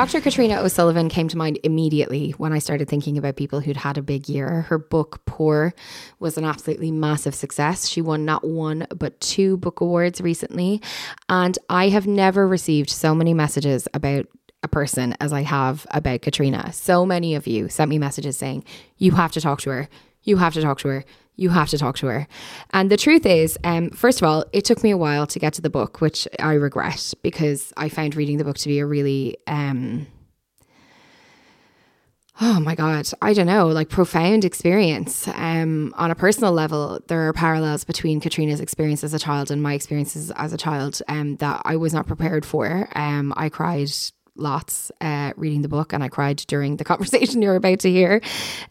Dr. Katriona O'Sullivan came to mind immediately when I started thinking about people who'd had a big year. Her book, Poor, was an absolutely massive success. She won not one, but two book awards recently. And I have never received so many messages about a person as I have about Katriona. So many of you sent me messages saying, You have to talk to her. You have to talk to her you have to talk to her. And the truth is, um, first of all, it took me a while to get to the book, which I regret because I found reading the book to be a really, um, oh my God, I don't know, like profound experience. Um, on a personal level, there are parallels between Katriona's experience as a child and my experiences as a child um, that I was not prepared for. Um, I cried lots uh, reading the book and I cried during the conversation you're about to hear.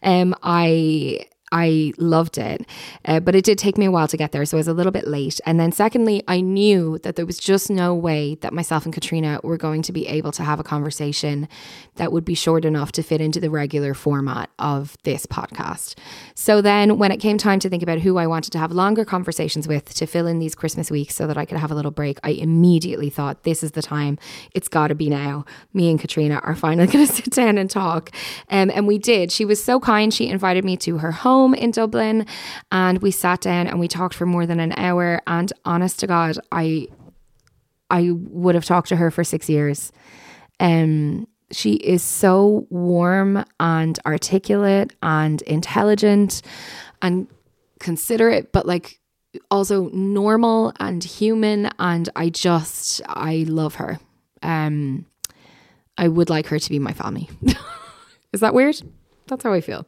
Um, I I loved it, uh, but it did take me a while to get there, so I was a little bit late. And then, secondly, I knew that there was just no way that myself and Katriona were going to be able to have a conversation that would be short enough to fit into the regular format of this podcast. So then, when it came time to think about who I wanted to have longer conversations with to fill in these Christmas weeks so that I could have a little break, I immediately thought, this is the time. It's got to be now. Me and Katriona are finally going to sit down and talk. Um, and we did. She was so kind. She invited me to her home home in Dublin and we sat down and we talked for more than an hour. And honest to God, I I would have talked to her for six years. Um, she is so warm and articulate and intelligent and considerate, but like also normal and human. And I just, I love her. Um, I would like her to be my family. is that weird? That's how I feel.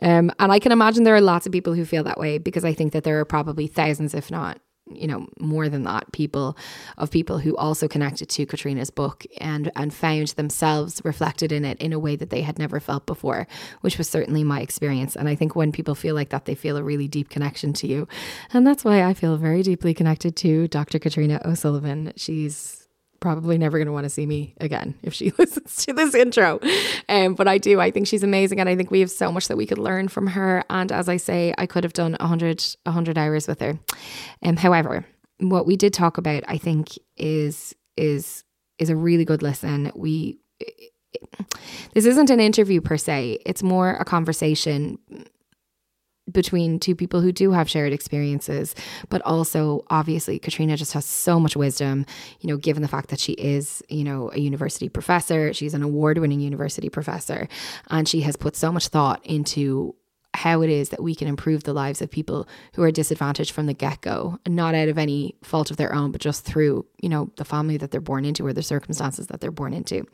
Um, and I can imagine there are lots of people who feel that way because I think that there are probably thousands, if not you know more than that people of people who also connected to Katriona's book and and found themselves reflected in it in a way that they had never felt before which was certainly my experience and I think when people feel like that they feel a really deep connection to you and that's why I feel very deeply connected to Dr. Katriona O'Sullivan she's probably never going to want to see me again if she listens to this intro. Um, but I do. I think she's amazing. And I think we have so much that we could learn from her. And as I say, I could have done 100, 100 hours with her. Um, however, what we did talk about, I think, is is is a really good listen. We this isn't an interview per se. It's more a conversation between two people who do have shared experiences but also obviously Katriona just has so much wisdom you know given the fact that she is you know a university professor she's an award-winning university professor and she has put so much thought into how it is that we can improve the lives of people who are disadvantaged from the get-go not out of any fault of their own but just through you know the family that they're born into or the circumstances that they're born into.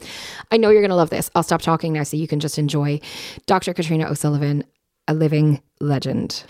I know you're going to love this. I'll stop talking now so you can just enjoy dr katriona o'sullivan a living legend.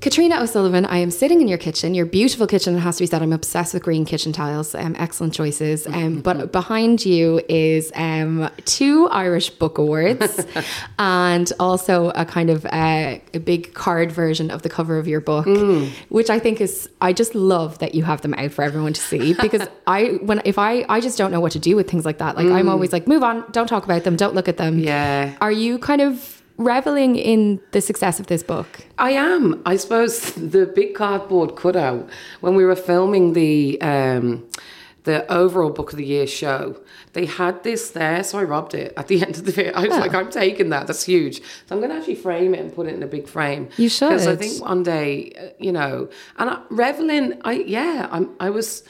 Katriona O'Sullivan, I am sitting in your kitchen, your beautiful kitchen. It has to be said, I'm obsessed with green kitchen tiles. Um, excellent choices. Um, but behind you is um, two Irish Book Awards and also a kind of uh, a big card version of the cover of your book, mm. which I think is. I just love that you have them out for everyone to see because I when if I I just don't know what to do with things like that. Like mm. I'm always like, move on, don't talk about them, don't look at them. Yeah. Are you kind of reveling in the success of this book? I am. I suppose the big cardboard cutout when we were filming the um, the overall book of the year show. They had this there, so I robbed it at the end of the video. I was Oh. like, I'm taking that. That's huge. So I'm going to actually frame it and put it in a big frame. You should. because I think one day, uh, you know, and I, reveling. I yeah, I'm. I was.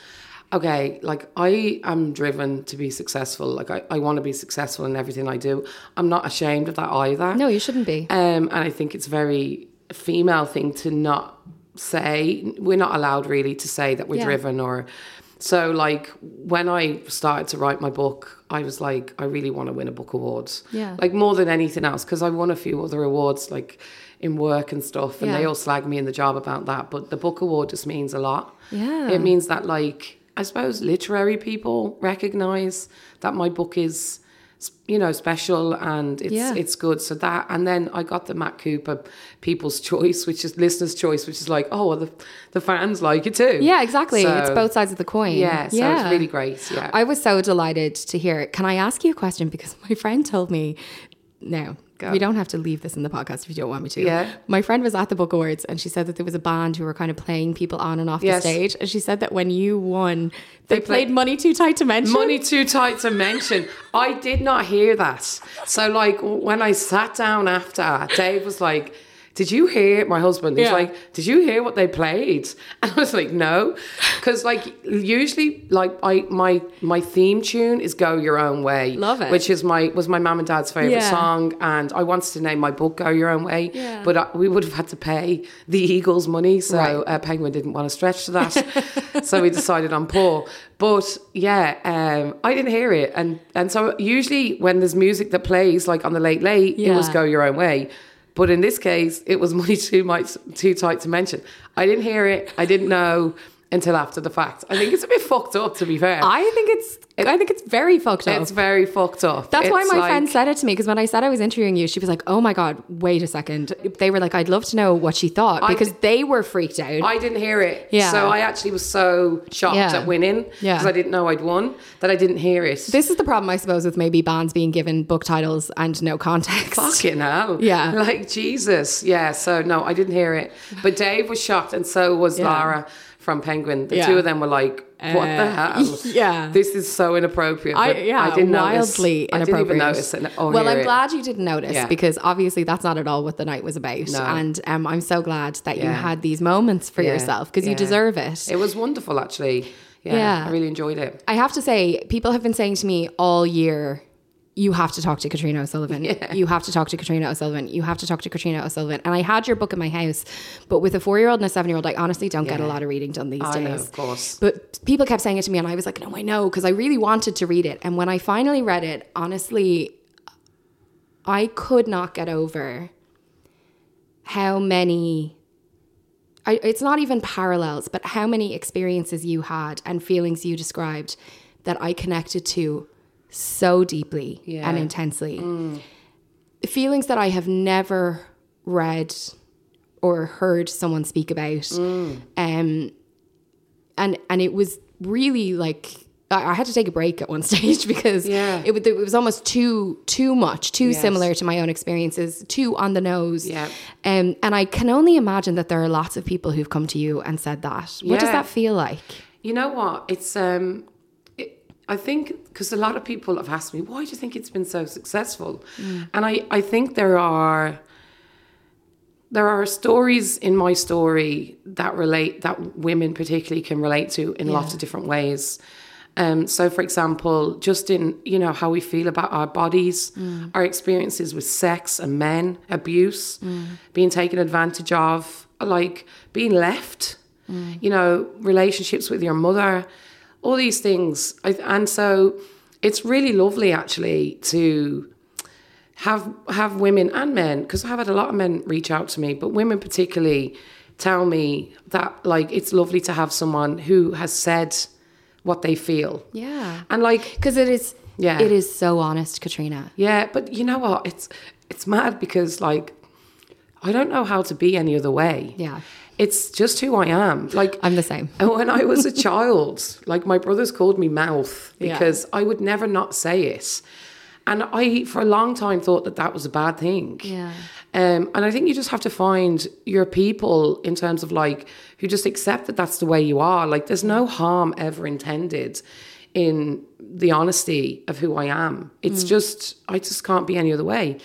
Okay, like I am driven to be successful. Like I, I want to be successful in everything I do. I'm not ashamed of that either. No, you shouldn't be. Um, and I think it's a very female thing to not say. We're not allowed really to say that we're Yeah. driven or. So, like, when I started to write my book, I was like, I really want to win a book awards. Yeah. Like, more than anything else, because I won a few other awards, like in work and stuff, and they all slag me in the job about that. But the book award just means a lot. Yeah. It means that, like, I suppose literary people recognize that my book is, you know, special and it's Yeah. it's good. So that, and then I got the Matt Cooper People's Choice, which is listeners' choice, which is like, oh, well, the the fans like it too. Yeah, exactly. it's both sides of the coin. Yeah, so it's really great. Yeah, I was so delighted to hear it. Can I ask you a question? Because my friend told me, no, Go. we don't have to leave this in the podcast if you don't want me to. Yeah. My friend was at the book awards and she said that there was a band who were kind of playing people on and off Yes. the stage. And she said that when you won, they, They play- played Money Too Tight to Mention. Money too tight to mention. I did not hear that. So like when I sat down after, Dave was like, "Did you hear?" My husband He's Yeah. like, "Did you hear what they played?" And I was like, "No," because like usually like I my my theme tune is "Go Your Own Way," Love it. which is my was my mum and dad's favorite Yeah. song, and I wanted to name my book "Go Your Own Way," Yeah. but I, we would have had to pay the Eagles money, so Right. uh, Penguin didn't want to stretch to that, so we decided on Poor. But yeah, um, I didn't hear it, and and so usually when there's music that plays like on the late late, it was "Go Your Own Way." But in this case, it was money too much, too tight to mention. I didn't hear it. I didn't know until after the fact. I think it's a bit fucked up, to be fair. I think it's I think it's very fucked up. it's very fucked up. That's why my like- friend said it to me because when I said I was interviewing you, she was like, "Oh my god, wait a second. They were like, "I'd love to know what she thought because d- they were freaked out." I didn't hear it. Yeah. So I actually was so shocked Yeah. at winning Yeah. because I didn't know I'd won that I didn't hear it. this is the problem, I suppose, with maybe bands being given book titles and no context. Fucking hell. Yeah. Like Jesus. Yeah. So no, I didn't hear it. But Dave was shocked and so was Yeah. Lara from Penguin. The Yeah. two of them were like, what the Uh, hell? yeah. This is so inappropriate. I, yeah, I didn't notice. wildly I inappropriate. didn't even notice it. or well, I'm it. glad you didn't notice Yeah. because obviously that's not at all what the night was about. No. And um, I'm so glad that you had these moments for Yeah. yourself because you deserve it. It was wonderful, actually. Yeah, Yeah. I really enjoyed it. I have to say, people have been saying to me all year, you have to talk to Katriona O'Sullivan. You have to talk to Katriona O'Sullivan. You have to talk to Katriona O'Sullivan. And I had your book in my house, but with a four year old and a seven year old, I honestly don't get a lot of reading done these days. of course. But people kept saying it to me, and I was like, no, I know, because I really wanted to read it. And when I finally read it, honestly, I could not get over how many. I, it's not even parallels, but how many experiences you had and feelings you described that I connected to so deeply Yeah. and intensely. Feelings that I have never read or heard someone speak about. Um, and and it was really like I, I had to take a break at one stage because Yeah. it, was- it was almost too too much, too Yes. similar to my own experiences, too on the nose. Yeah. Um, and I can only imagine that there are lots of people who've come to you and said that. What does that feel like? You know what? It's um, I think because a lot of people have asked me, why do you think it's been so successful? Mm. And I, I think there are there are stories in my story that relate that women particularly can relate to in lots of different ways. Um, so, for example, just in you know how we feel about our bodies, mm. our experiences with sex and men, abuse, mm. being taken advantage of, like being left, you know, relationships with your mother, all these things. I, and so, it's really lovely actually to have have women and men because I've had a lot of men reach out to me, but women particularly tell me that like it's lovely to have someone who has said what they feel. Yeah. And like Because it is Yeah. it is so honest, Katriona. yeah, but you know what? It's it's mad because like I don't know how to be any other way. Yeah. It's just who I am. Like I'm the same. And when I was a child, like my brothers called me mouth Yeah. because I would never not say it. And I, for a long time, thought that that was a bad thing. Yeah. Um, and I think you just have to find your people in terms of like who just accept that that's the way you are. Like, there's no harm ever intended in the honesty of who I am. It's just, I just can't be any other way.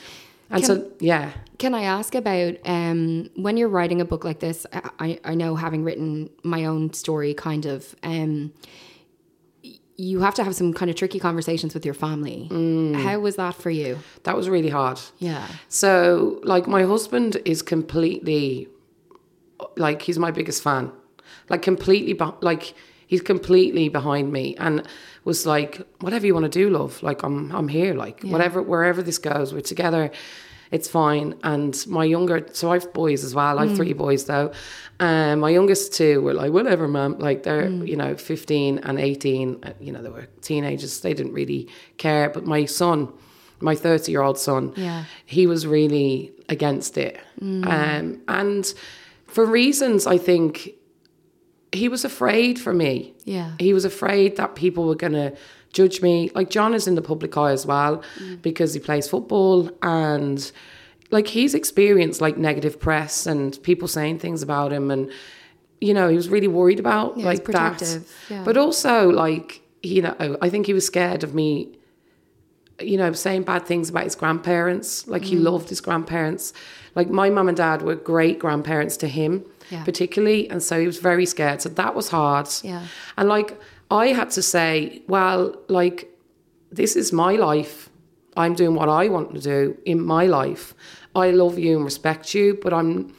And so, yeah. Can I ask about um, when you're writing a book like this? I, I know having written my own story, kind of, um, you have to have some kind of tricky conversations with your family. How was that for you? That was really hard. Yeah. So, like, my husband is completely, like, he's my biggest fan. Like, completely, like, he's completely behind me and was like, whatever you want to do, love. Like, I'm, I'm here. Like, whatever, wherever this goes, we're together. It's fine. And my younger, so I have boys as well. I have three boys though. Um, my youngest two were like, whatever, mum. Like, they're, you know, 15 and 18. uh, You know, they were teenagers. They didn't really care. But my son, my 30 year old son, Yeah. he was really against it. Um, and for reasons I think he was afraid for me. Yeah. He was afraid that people were going to judge me. Like John is in the public eye as well because he plays football and like he's experienced like negative press and people saying things about him and you know, he was really worried about Yeah, like that. yeah. But also like, you know, I think he was scared of me you know, saying bad things about his grandparents. Like Mm. he loved his grandparents. Like my mum and dad were great grandparents to him, Yeah. particularly, and so he was very scared. So that was hard. Yeah. And like I had to say, well, like this is my life. I'm doing what I want to do in my life. I love you and respect you, but I'm,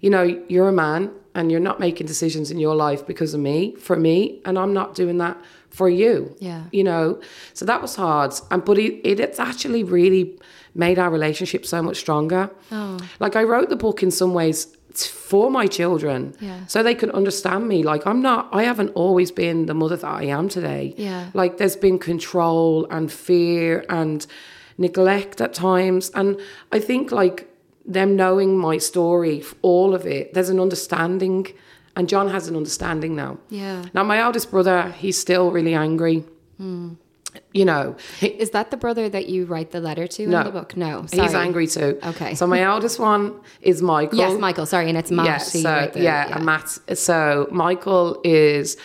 you know, you're a man and you're not making decisions in your life because of me, for me, and I'm not doing that for you. Yeah. You know, so that was hard. And but it, it it's actually really made our relationship so much stronger. Oh. Like I wrote the book in some ways for my children, Yeah. so they could understand me. Like I'm not, I haven't always been the mother that I am today. Yeah. Like there's been control and fear and neglect at times, and I think like them knowing my story, all of it, there's an understanding, and John has an understanding now. Yeah. Now my eldest brother, he's still really angry. Hmm. You know, he- Is that the brother that you write the letter to No. in the book? No. he's angry too. Okay. So my eldest one is Michael. Yes, Michael. Sorry, and it's Matt. Yeah, so the- yeah, and Matt. So Michael is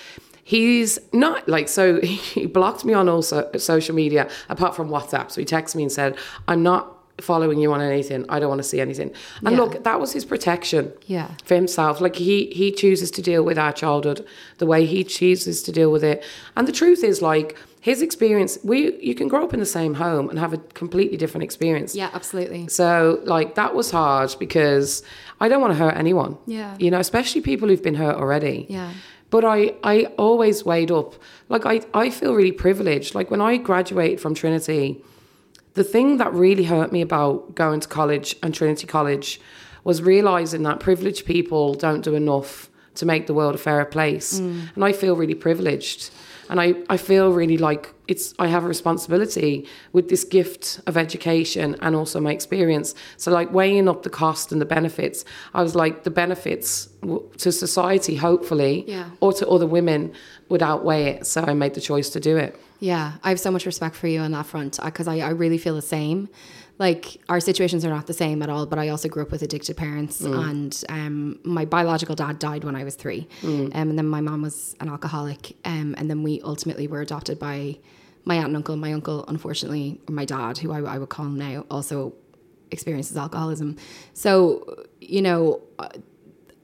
he's not like so he blocked me on all so, social media apart from WhatsApp. So he texted me and said, "I'm not following you on anything. I don't want to see anything." And Yeah. look, that was his protection. Yeah. For himself, like he he chooses to deal with our childhood the way he chooses to deal with it. And the truth is, like his experience, we you can grow up in the same home and have a completely different experience. Yeah, absolutely. So like that was hard because I don't want to hurt anyone. Yeah. You know, especially people who've been hurt already. Yeah. But I, I always weighed up. Like I, I feel really privileged. Like when I graduated from Trinity, the thing that really hurt me about going to college and Trinity College was realizing that privileged people don't do enough to make the world a fairer place. Mm. And I feel really privileged. And I, I feel really like it's I have a responsibility with this gift of education and also my experience. So like weighing up the cost and the benefits, I was like the benefits w- to society, hopefully, Yeah. or to other women would outweigh it. So I made the choice to do it. Yeah, I have so much respect for you on that front uh, because I, I really feel the same. Like our situations are not the same at all, but I also grew up with addicted parents, and um, my biological dad died when I was three, um, and then my mom was an alcoholic, um, and then we ultimately were adopted by my aunt and uncle. My uncle, unfortunately, or my dad, who I, I would call him now, also experiences alcoholism. So you know. uh,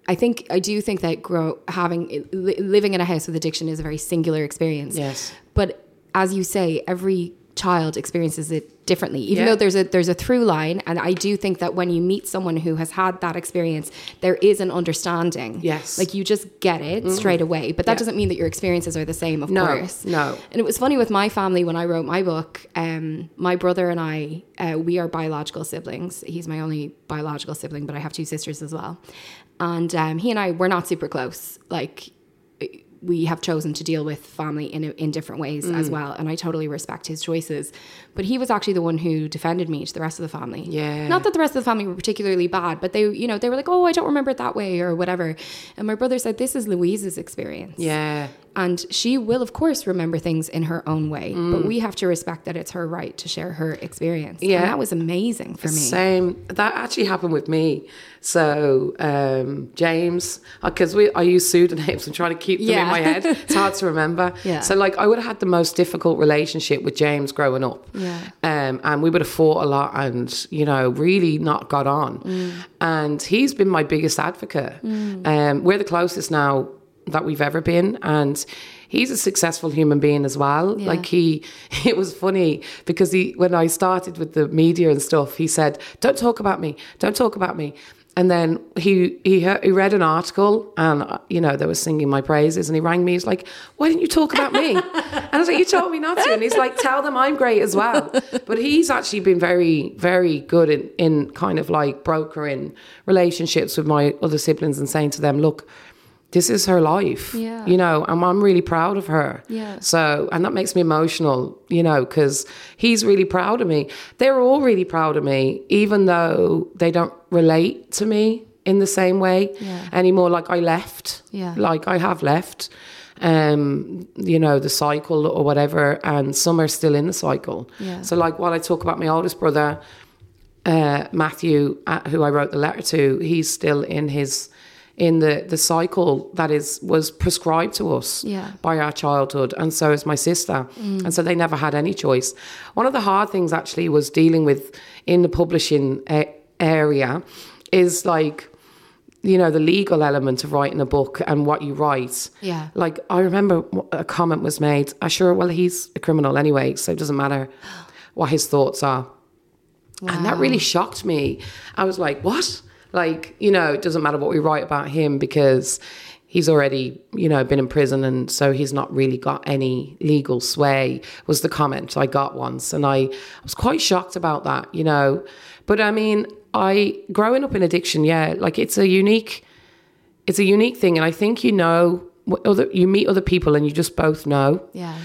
I think I do think that grow having living in a house with addiction is a very singular experience. Yes. But as you say, every child experiences it differently. Even Yeah. though there's a there's a through line, and I do think that when you meet someone who has had that experience, there is an understanding. Yes. like you just get it straight away. But that Yeah. doesn't mean that your experiences are the same. Of No, course, no. And it was funny with my family when I wrote my book. Um, my brother and I, uh, we are biological siblings. He's my only biological sibling, but I have two sisters as well. And um, he and I, we're not super close. Like we have chosen to deal with family in in different ways as Mm. well, and I totally respect his choices. But he was actually the one who defended me to the rest of the family. Yeah. Not that the rest of the family were particularly bad, but they, you know, they were like, "Oh, I don't remember it that way" or whatever. And my brother said, "This is Louise's experience." Yeah. And she will, of course, remember things in her own way, but we have to respect that it's her right to share her experience. Mm. Yeah. And that was amazing for me. Same. That actually happened with me. So um, James, because we I use pseudonyms. I'm trying to keep them Yeah. in my head. It's hard to remember. Yeah. So like I would have had the most difficult relationship with James growing up. Yeah. Um, and we would have fought a lot and you know really not got on. Mm. And he's been my biggest advocate. Um, we're the closest now that we've ever been, and. He's a successful human being as well. Yeah. Like he, it was funny because he, when I started with the media and stuff, he said, "Don't talk about me. Don't talk about me." And then he he heard, he read an article and uh, you know they were singing my praises and he rang me. He's like, "Why didn't you talk about me?" and I was like, "You told me not to." And he's like, "Tell them I'm great as well." But he's actually been very very good in in kind of like brokering relationships with my other siblings and saying to them, "Look." This is her life, Yeah. you know, and I'm really proud of her. Yeah. So, and that makes me emotional, you know, because he's really proud of me. They're all really proud of me, even though they don't relate to me in the same way Yeah. anymore. Like I left, Yeah. like I have left, um, you know, the cycle or whatever, and some are still in the cycle. Yeah. So, like, while I talk about my oldest brother, uh, Matthew, uh, who I wrote the letter to, he's still in his in the the cycle that is was prescribed to us Yeah. by our childhood, and so is my sister, mm. and so they never had any choice. One of the hard things actually was dealing with in the publishing a- area is like you know the legal element of writing a book and what you write. Yeah. Like I remember a comment was made. I sure well he's a criminal anyway, so it doesn't matter what his thoughts are. And that really shocked me. I was like, what? Like, you know, it doesn't matter what we write about him because he's already, you know, been in prison and so he's not really got any legal sway, was the comment I got once. And I, was quite shocked about that, you know. But I mean, I, growing up in addiction, yeah, like it's a unique, it's a unique thing. And I think you know, other, you meet other people and you just both know. Yeah.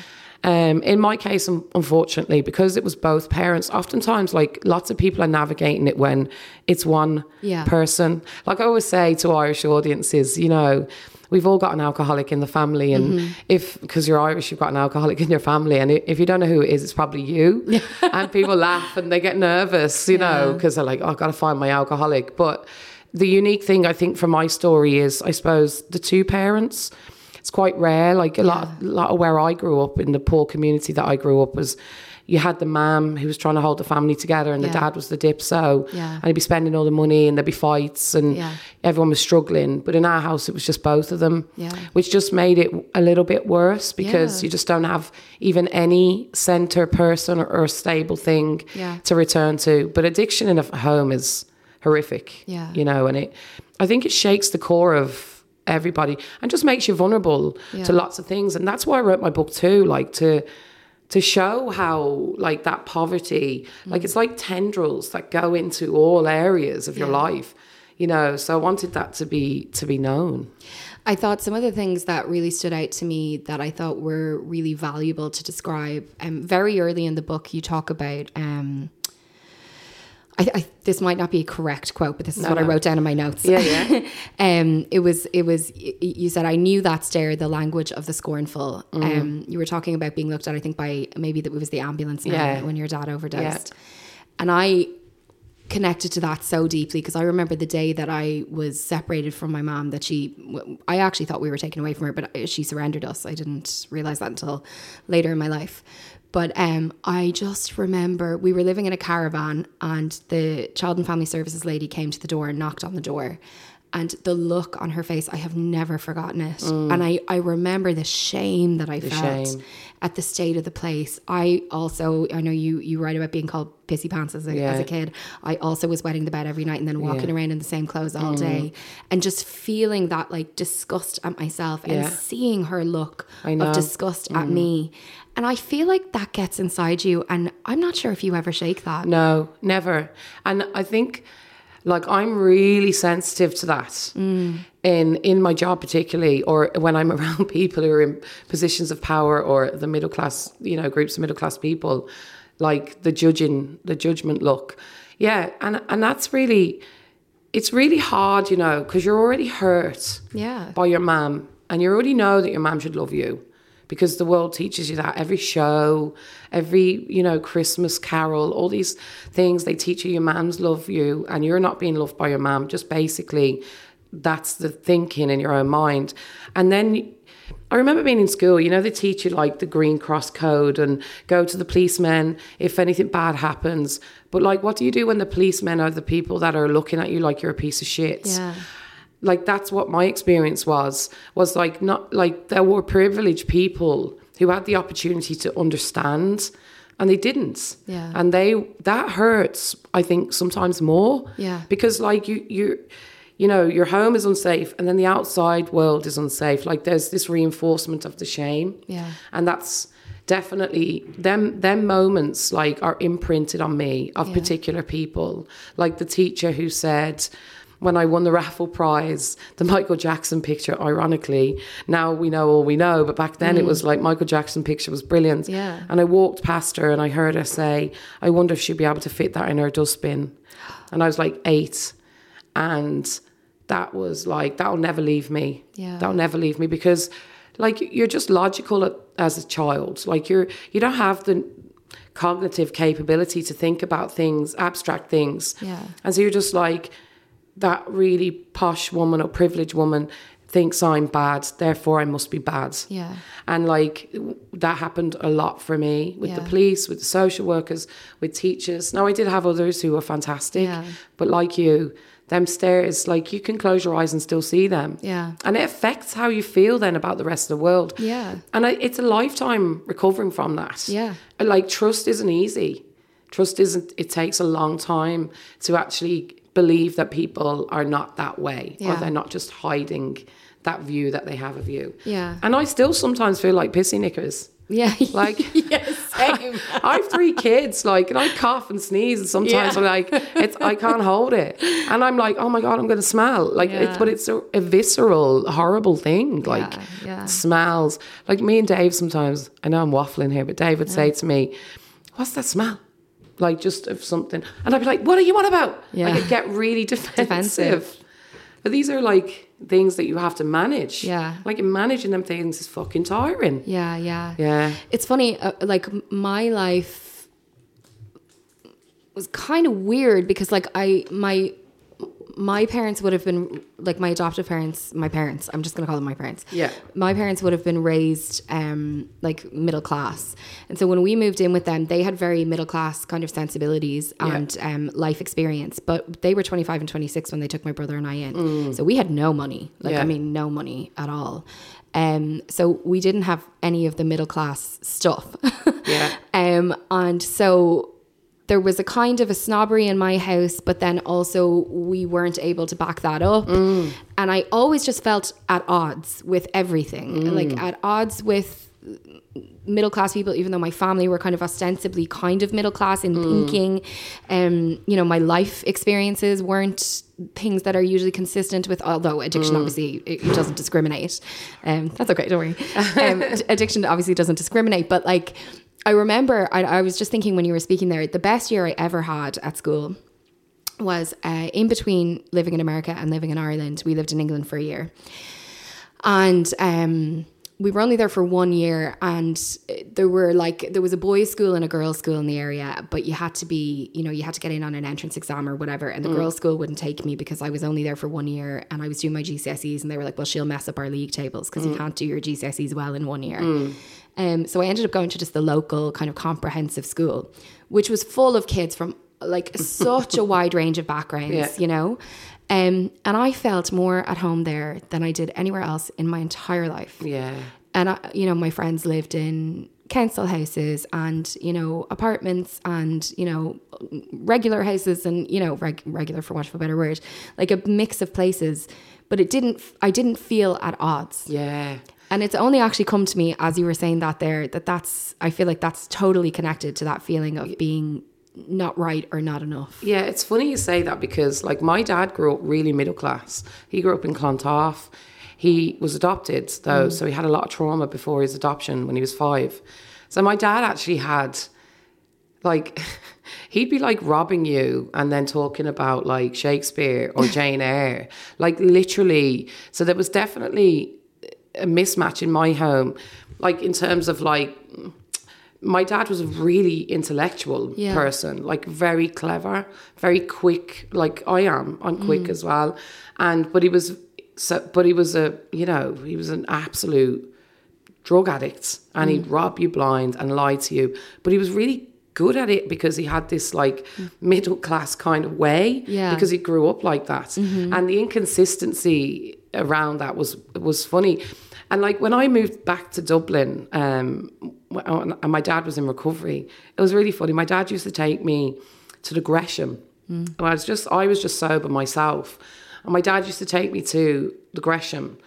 Um, in my case, unfortunately, because it was both parents, oftentimes, like lots of people are navigating it when it's one Yeah. person. Like I always say to Irish audiences, you know, we've all got an alcoholic in the family, and Mm-hmm. if because you're Irish, you've got an alcoholic in your family, and if you don't know who it is, it's probably you. and people laugh and they get nervous, you know, because they're like, oh, I've got to find my alcoholic. But the unique thing I think from my story is, I suppose, the two parents it's quite rare. Like a lot, lot of where I grew up in the poor community that I grew up was, you had the mum who was trying to hold the family together, and the dad was the dipso, Yeah. and he'd be spending all the money, and there'd be fights, and Yeah. everyone was struggling. But in our house, it was just both of them, Yeah. which just made it a little bit worse because Yeah. you just don't have even any center person or, or stable thing Yeah. to return to. But addiction in a home is horrific, Yeah. you know, and it, I think it shakes the core of everybody and just makes you vulnerable Yeah. to lots of things. And that's why I wrote my book too, like to to show how like that poverty, like it's like tendrils that go into all areas of your life. You know, so I wanted that to be to be known. I thought some of the things that really stood out to me that I thought were really valuable to describe. Um, very early in the book, you talk about. Um, I, I, this might not be a correct quote, but this is what I wrote down in my notes. Yeah, yeah. um, it was, it was. You said I knew that stare, the language of the scornful. Mm. Um, you were talking about being looked at. I think by maybe that it was the ambulance man Yeah. when your dad overdosed, and I connected to that so deeply because I remember the day that I was separated from my mom that she I actually thought we were taken away from her but she surrendered us I didn't realize that until later in my life but um I just remember we were living in a caravan and the child and family services lady came to the door and knocked on the door and the look on her face I have never forgotten it and I I remember the shame that I felt shame. at the state of the place. I also, I know you you write about being called pissy pants as a, as a kid. I also was wetting the bed every night and then walking Yeah. around in the same clothes all Mm. day and just feeling that like disgust at myself and seeing her look. Mm. of disgust at me. And I feel like that gets inside you. And I'm not sure if you ever shake that. No, never. And I think like I'm really sensitive to that Mm. in in my job particularly or when I'm around people who are in positions of power or the middle class, you know, groups of middle class people, like the judging, the judgment look. Yeah, and and that's really it's really hard, you know, because you're already hurt Yeah. by your mom and you already know that your mom should love you because the world teaches you that every show, every you know Christmas carol, all these things they teach you your mums love you, and you're not being loved by your mum. Just basically, that's the thinking in your own mind, and then. I remember being in school, you know, they teach you like the Green Cross code and go to the policemen if anything bad happens. But like, what do you do when the policemen are the people that are looking at you like you're a piece of shit? Yeah. Like that's what my experience was was like not like there were privileged people who had the opportunity to understand and they didn't Yeah. and they that hurts i think sometimes more Yeah. because like you you you know your home is unsafe and then the outside world is unsafe like there's this reinforcement of the shame Yeah. and that's definitely them them moments like are imprinted on me of particular people like the teacher who said when I won the raffle prize, the Michael Jackson picture, ironically, now we know all we know, but back then it was like Michael Jackson picture was brilliant. Mm. Yeah. And I walked past her and I heard her say, I wonder if she'd be able to fit that in her dustbin. And I was like eight. And that was like, that'll never leave me. Yeah. That'll never leave me because like you're just logical as a child. Like you're, you don't have the cognitive capability to think about things, abstract things. Yeah. And so you're just like, that really posh woman or privileged woman thinks I'm bad, therefore I must be bad. Yeah. And like that happened a lot for me with the police, with the social workers, with teachers. Now I did have others who were fantastic, Yeah. but like you, them stairs, like you can close your eyes and still see them. Yeah. And it affects how you feel then about the rest of the world. Yeah. And I, it's a lifetime recovering from that. Yeah. Like trust isn't easy. Trust isn't, it takes a long time to actually believe that people are not that way or they're not just hiding that view that they have of you. Yeah. And I still sometimes feel like pissy knickers. Yeah. Like, yes, same. I have three kids, like, and I cough and sneeze, and sometimes Yeah. I'm like, it's I can't hold it, and I'm like, oh my god, I'm going to smell, like, it's, but it's a, a visceral, horrible thing, like, Yeah, yeah. smells. Like me and Dave sometimes, I know I'm waffling here, but Dave would say to me, "What's that smell?" Like just of something, and I'd be like, "What are you on about?" Yeah. Like, I'd get really defensive. Defensive. But these are like things that you have to manage. Yeah. Like managing them things is fucking tiring. Yeah, yeah. Yeah. It's funny, uh, like my life was kind of weird because like I my my parents would have been like my adoptive parents, my parents, I'm just going to call them my parents. Yeah. My parents would have been raised um like middle class. And so when we moved in with them, they had very middle class kind of sensibilities Yeah. and um life experience, but they were 25 and 26 when they took my brother and I in. Mm. So we had no money. Like Yeah. I mean no money at all. Um so we didn't have any of the middle class stuff. Yeah. Um, and so there was a kind of a snobbery in my house, but then also we weren't able to back that up. Mm. And I always just felt at odds with everything, Mm. like at odds with middle class people, even though my family were kind of ostensibly kind of middle class in thinking. Um, you know, my life experiences weren't things that are usually consistent with, although addiction obviously it, it doesn't discriminate. Um, that's okay, don't worry. Um, addiction obviously doesn't discriminate, but like, I remember, I, I was just thinking when you were speaking there, the best year I ever had at school was uh, in between living in America and living in Ireland. We lived in England for a year. And um, we were only there for one year, and there were like there was a boys' school and a girls' school in the area, but you had to be, you know, you had to get in on an entrance exam or whatever. And the mm. girls' school wouldn't take me because I was only there for one year, and I was doing my GCSEs, and they were like, "Well, she'll mess up our league tables because you mm. can't do your GCSEs well in one year." Mm. Um, so I ended up going to just the local kind of comprehensive school, which was full of kids from like such a wide range of backgrounds, Yeah. you know. Um, and I felt more at home there than I did anywhere else in my entire life. Yeah. And I, you know, my friends lived in council houses and you know apartments and you know regular houses and you know reg- regular for want of a better word, like a mix of places. But it didn't. I didn't feel at odds. Yeah. And it's only actually come to me as you were saying that there that that's I feel like that's totally connected to that feeling of being not right or not enough. Yeah, it's funny you say that because like my dad grew up really middle class. He grew up in Clontarf. He was adopted though, mm. so he had a lot of trauma before his adoption when he was five. So my dad actually had like he'd be like robbing you and then talking about like Shakespeare or Jane Eyre. Like literally. So there was definitely a mismatch in my home, like in terms of like my dad was a really intellectual Yeah. person, like very clever, very quick, like I am. I'm quick Mm. as well. And but he was so but he was a you know, he was an absolute drug addict and Mm. he'd rob you blind and lie to you. But he was really good at it because he had this like middle class kind of way. Yeah. Because he grew up like that. And the inconsistency around that was was funny. And like when I moved back to Dublin, um, uh, and my dad was in recovery, it was really funny. My dad used to take me to the Gresham. Mm. And I was just I was just sober myself. And my dad used to take me to the Gresham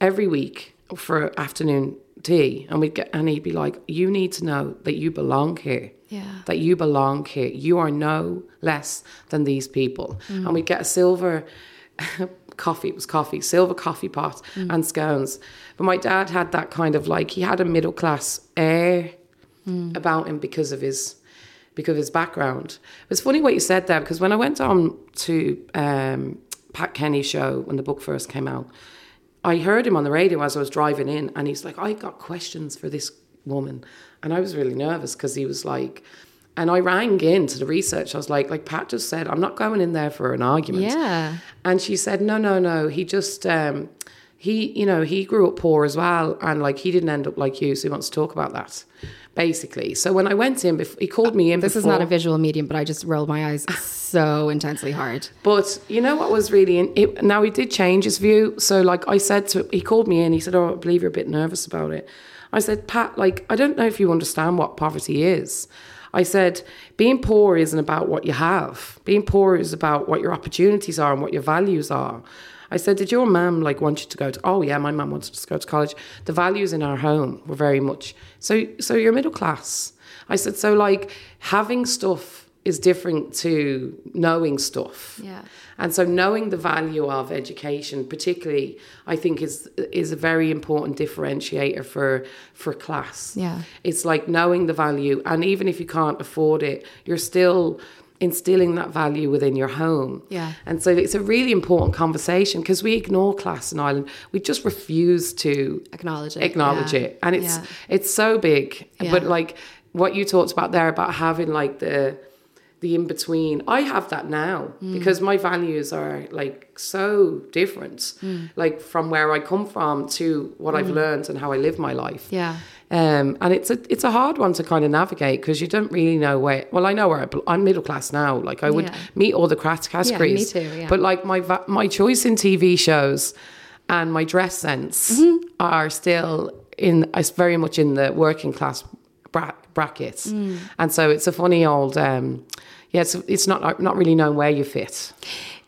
every week for afternoon tea. And we'd get and he'd be like, You need to know that you belong here. Yeah. That you belong here. You are no less than these people. And we'd get a silver coffee, it was coffee, silver coffee pot mm. and scones. But my dad had that kind of like he had a middle class air about him because of his because of his background. It's funny what you said there because when I went on to um, Pat Kenny's show when the book first came out, I heard him on the radio as I was driving in, and he's like, "I got questions for this woman," and I was really nervous because he was like. And I rang in to the research. I was like, like Pat just said, I'm not going in there for an argument. Yeah. And she said, no, no, no. He just, um, he, you know, he grew up poor as well. And like, he didn't end up like you. So he wants to talk about that, basically. So when I went in, bef- he called me in. This is not a visual medium, but I just rolled my eyes so intensely hard. But you know what was really in it, now he did change his view. So like I said to he called me in, he said, Oh, I believe you're a bit nervous about it. I said, Pat, like I don't know if you understand what poverty is. I said, being poor isn't about what you have. Being poor is about what your opportunities are and what your values are. I said, Did your mum like want you to go to oh yeah, my mum wanted to go to college. The values in our home were very much so so you're middle class. I said, so like having stuff is different to knowing stuff. Yeah. And so knowing the value of education, particularly, I think is is a very important differentiator for for class. Yeah. It's like knowing the value and even if you can't afford it, you're still instilling that value within your home. Yeah. And so it's a really important conversation because we ignore class in Ireland. We just refuse to Acknowledge it, Acknowledge yeah, it. And it's yeah. it's so big. Yeah. But like what you talked about there about having like the the in between. I have that now Mm. because my values are like so different, Mm. like from where I come from to what I've learned and how I live my life. Yeah. Um, and it's a it's a hard one to kind of navigate because you don't really know where. Well, I know where I, I'm middle class now. Like I would Yeah. meet all the categories. too, yeah. But like my va- my choice in TV shows and my dress sense Mm-hmm. are still in. Is very much in the working class bra- brackets, Mm. and so it's a funny old. Um, yeah, it's it's not not really knowing where you fit.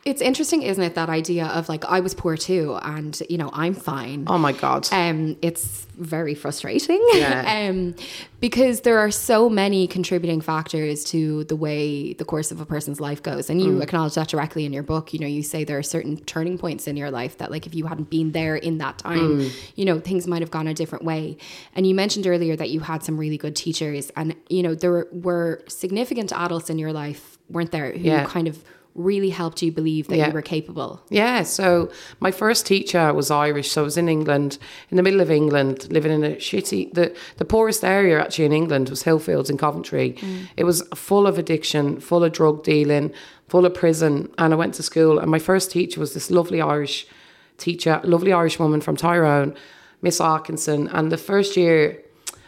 It's interesting, isn't it? That idea of like, I was poor too, and you know, I'm fine. Oh my god. Um, it's very frustrating. Yeah. um, because there are so many contributing factors to the way the course of a person's life goes, and you Mm. acknowledge that directly in your book. You know, you say there are certain turning points in your life that, like, if you hadn't been there in that time, Mm. you know, things might have gone a different way. And you mentioned earlier that you had some really good teachers, and you know, there were, significant adults in your life, weren't there, who Yeah. kind of really helped you believe that Yeah. you were capable. Yeah, so my first teacher was Irish, so I was in England, in the middle of England, living in a shitty the the poorest area actually in England was Hillfields in Coventry. Mm. It was full of addiction, full of drug dealing, full of prison, and I went to school and my first teacher was this lovely Irish teacher, lovely Irish woman from Tyrone, Miss Arkinson, and the first year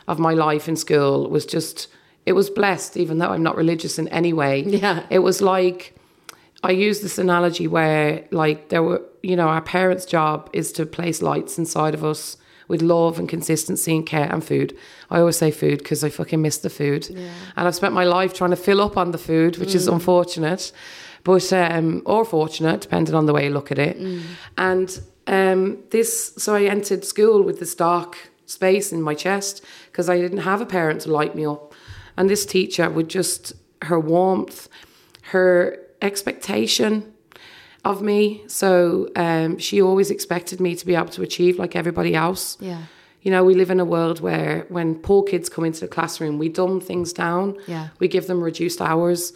of my life in school was just it was blessed even though I'm not religious in any way. Yeah. It was like I use this analogy where, like, there were, you know, our parents' job is to place lights inside of us with love and consistency and care and food. I always say food because I fucking miss the food. And I've spent my life trying to fill up on the food, which is unfortunate, but, um, or fortunate, depending on the way you look at it. And um, this, so I entered school with this dark space in my chest because I didn't have a parent to light me up. And this teacher would just, her warmth, her expectation of me. So um, she always expected me to be able to achieve like everybody else. Yeah. You know, we live in a world where when poor kids come into the classroom, we dumb things down. Yeah. We give them reduced hours.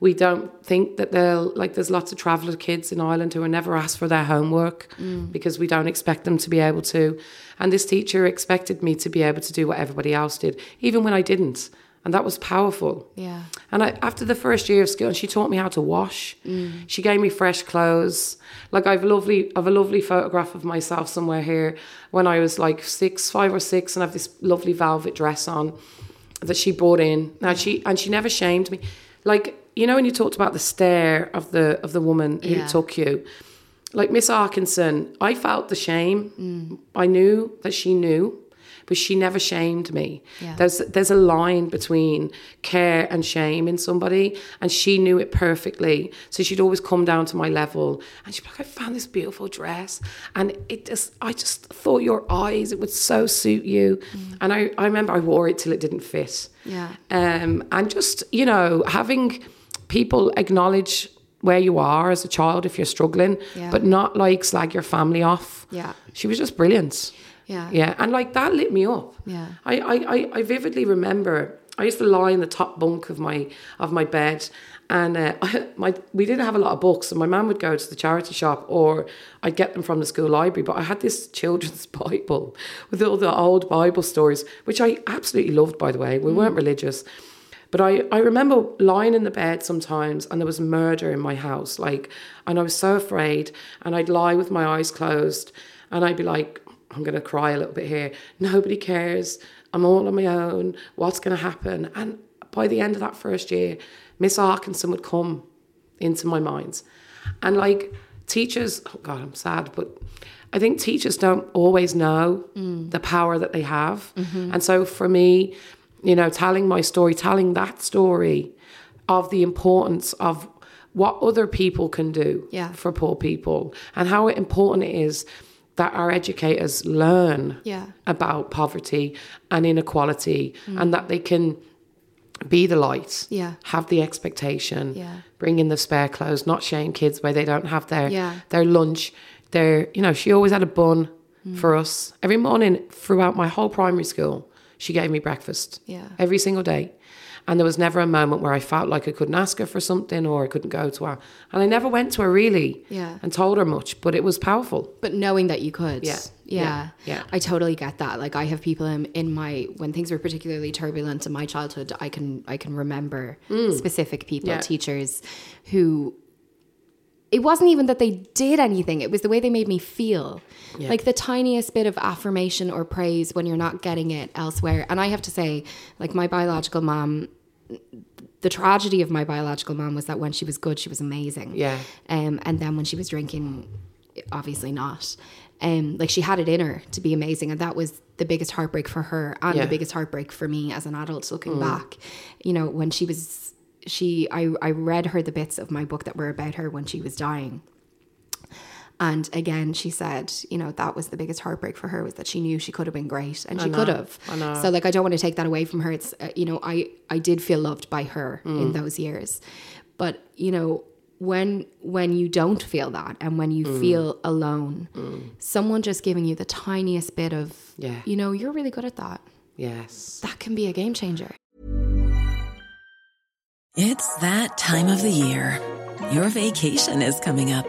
We don't think that they'll like. There's lots of traveller kids in Ireland who are never asked for their homework because we don't expect them to be able to. And this teacher expected me to be able to do what everybody else did, even when I didn't, and that was powerful. Yeah. And I, after the first year of school, and she taught me how to wash. Mm. She gave me fresh clothes. Like I've lovely, I've a lovely photograph of myself somewhere here when I was like six, five or six, and I have this lovely velvet dress on that she brought in. Now she and she never shamed me. Like you know when you talked about the stare of the of the woman who Yeah. took you. Like Miss Arkinson, I felt the shame. Mm. I knew that she knew, but she never shamed me. Yeah. There's there's a line between care and shame in somebody, and she knew it perfectly. So she'd always come down to my level, and she'd be like, "I found this beautiful dress, and it just I just thought your eyes it would so suit you." And I I remember I wore it till it didn't fit. Yeah. Um, and just you know having people acknowledge where you are as a child if you're struggling, Yeah. but not like slag your family off. Yeah. She was just brilliant. Yeah. Yeah. And like that lit me up. Yeah. I, I, I, I vividly remember I used to lie in the top bunk of my of my bed and uh, my we didn't have a lot of books and my mum would go to the charity shop or I'd get them from the school library but I had this children's bible with all the old bible stories which I absolutely loved by the way we weren't religious but I, I remember lying in the bed sometimes and there was murder in my house, like, and I was so afraid. And I'd lie with my eyes closed and I'd be like, I'm going to cry a little bit here. Nobody cares. I'm all on my own. What's going to happen? And by the end of that first year, Miss Arkinson would come into my mind. And like teachers, oh God, I'm sad, but I think teachers don't always know mm. the power that they have. Mm-hmm. And so for me, you know, telling my story, telling that story of the importance of what other people can do Yeah. for poor people and how important it is that our educators learn Yeah. about poverty and inequality and that they can be the light, Yeah. have the expectation, Yeah. bring in the spare clothes, not shame kids where they don't have their Yeah. their lunch. Their you know, she always had a bun Mm. for us. Every morning throughout my whole primary school, she gave me breakfast. Yeah. Every single day. And there was never a moment where I felt like I couldn't ask her for something or I couldn't go to her. And I never went to her really Yeah. and told her much, but it was powerful. But knowing that you could. Yeah. Yeah. Yeah. Yeah. I totally get that. Like I have people in, in my when things were particularly turbulent in my childhood, I can I can remember specific people, Mm. Yeah. teachers who it wasn't even that they did anything, it was the way they made me feel. Like the tiniest bit of affirmation or praise when you're not getting it elsewhere. And I have to say, like my biological mom the tragedy of my biological mom was that when she was good, she was amazing. Yeah. Um, and then when she was drinking, obviously not. Um, like she had it in her to be amazing, and that was the biggest heartbreak for her, and Yeah. the biggest heartbreak for me as an adult looking back. You know, when she was, she, I, I read her the bits of my book that were about her when she was dying. And again, she said, you know, that was the biggest heartbreak for her was that she knew she could have been great, and she could have. I know. So like, I don't want to take that away from her. It's, uh, you know, I I did feel loved by her Mm. in those years, but you know, when when you don't feel that, and when you Mm. feel alone, someone just giving you the tiniest bit of, Yeah. you know, you're really good at that. Yes. That can be a game changer. It's that time of the year. Your vacation is coming up.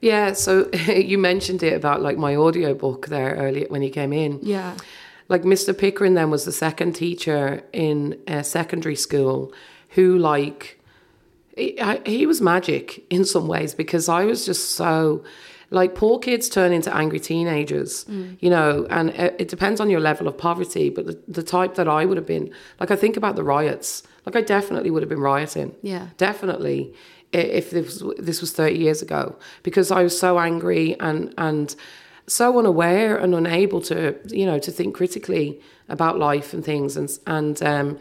Yeah, so you mentioned it about like my audiobook there earlier when you came in. Yeah. Like Mr. Pickering then was the second teacher in a secondary school who like he, I- he was magic in some ways because I was just so like poor kids turn into angry teenagers, mm. you know, and it, it depends on your level of poverty, but the, the type that I would have been, like I think about the riots, like I definitely would have been rioting. Yeah. Definitely if this was, this was 30 years ago. Because I was so angry and and so unaware and unable to you know to think critically about life and things. And and um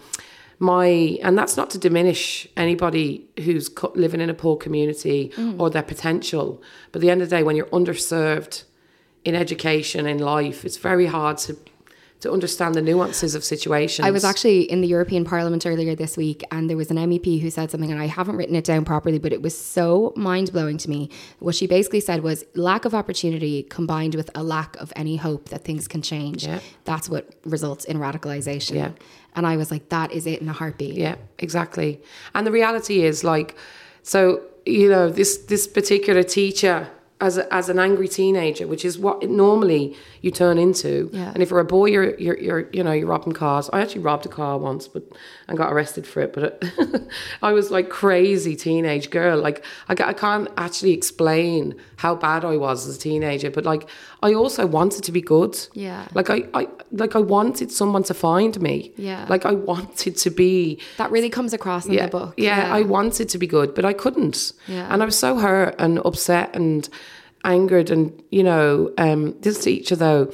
my and that's not to diminish anybody who's living in a poor community or their potential. But at the end of the day when you're underserved in education in life it's very hard to to understand the nuances of situations I was actually in the European Parliament earlier this week, and there was an MEP who said something, and I haven't written it down properly, but it was so mind blowing to me. What she basically said was lack of opportunity combined with a lack of any hope that things can change. Yeah. That's what results in radicalization. Yeah. And I was like, that is it in a heartbeat. Yeah, exactly. And the reality is like, so you know, this this particular teacher as a, as an angry teenager, which is what normally you turn into. Yeah. And if you're a boy, you're you're, you're you know you're robbing cars. I actually robbed a car once, but and got arrested for it. But I was like crazy teenage girl. Like I, I can't actually explain how bad I was as a teenager. But like I also wanted to be good. Yeah. Like I, I like I wanted someone to find me. Yeah. Like I wanted to be That really comes across in yeah, the book. Yeah, I wanted to be good, but I couldn't. Yeah. And I was so hurt and upset and angered. And, you know, um, this teacher, though,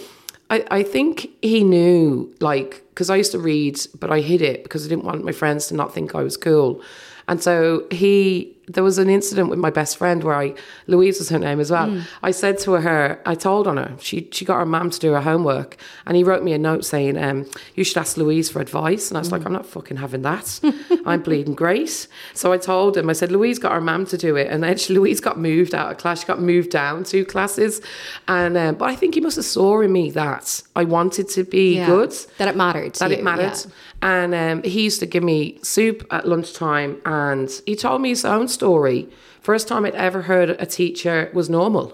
I, I think he knew, like, because I used to read, but I hid it because I didn't want my friends to not think I was cool. And so he, there was an incident with my best friend where I, Louise was her name as well. I said to her, I told on her, she, she got her mum to do her homework. And he wrote me a note saying, um, you should ask Louise for advice. And I was like, I'm not fucking having that. I'm bleeding great. So I told him, I said, Louise got her mum to do it. And then she, Louise got moved out of class. She got moved down two classes. And, um, but I think he must have saw in me that I wanted to be Yeah. good That it mattered. that it mattered. yeah. And um, he used to give me soup at lunchtime, and he told me his own story. First time I'd ever heard a teacher was normal,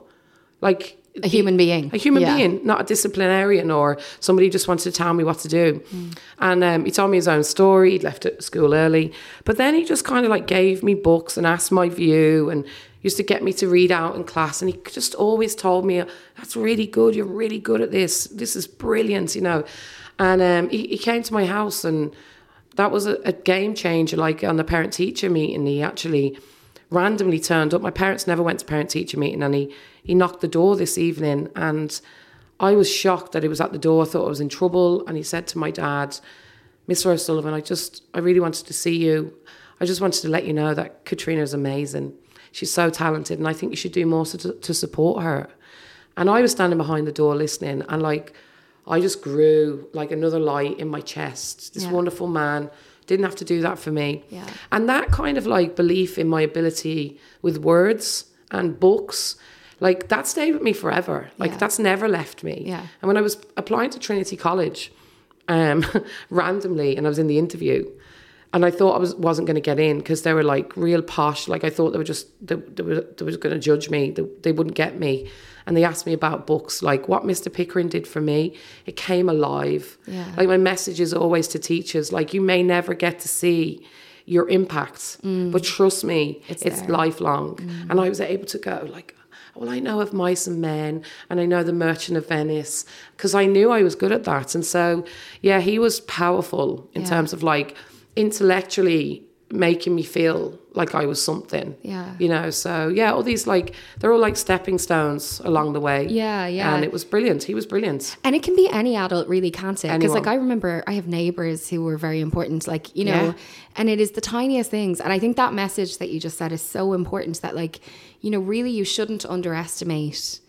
like A human being. a human Yeah. being, not a disciplinarian or somebody who just wanted to tell me what to do. Mm. And um, he told me his own story. He'd left at school early, but then he just kind of like gave me books and asked my view and used to get me to read out in class. And he just always told me, "That's really good. You're really good at this. This is brilliant," you know. And um, he, he came to my house and that was a, a game changer. Like on the parent teacher meeting, he actually randomly turned up. My parents never went to parent teacher meeting, and he he knocked the door this evening, and I was shocked that he was at the door. I thought I was in trouble, and he said to my dad, "Mr. O'Sullivan, I just I really wanted to see you. I just wanted to let you know that Katriona is amazing. She's so talented, and I think you should do more to, to support her." And I was standing behind the door listening, and like, I just grew like another light in my chest. This Yeah. wonderful man didn't have to do that for me. Yeah. And that kind of like belief in my ability with words and books, like that stayed with me forever. Like Yeah. that's never left me. Yeah. And when I was applying to Trinity College, um, randomly, and I was in the interview, and I thought I was wasn't going to get in because they were like real posh. Like I thought they were just they, they were they was going to judge me. They, they wouldn't get me. And they asked me about books, like what Mr. Pickering did for me. It came alive. Yeah. Like my message is always to teachers, like you may never get to see your impact, mm. but trust me, it's, there. lifelong. Mm. And I was able to go like, well, I know of Mice and Men, and I know The Merchant of Venice, because I knew I was good at that. And so, yeah, he was powerful in Yeah. terms of like intellectually making me feel like I was something. Yeah. You know, so yeah, all these like, they're all like stepping stones along the way. Yeah, yeah. And it was brilliant. He was brilliant. And it can be any adult, really, can't it? Because, like, I remember I have neighbors who were very important, like, you know, Yeah. and it is the tiniest things. And I think that message that you just said is so important that, like, you know, really you shouldn't underestimate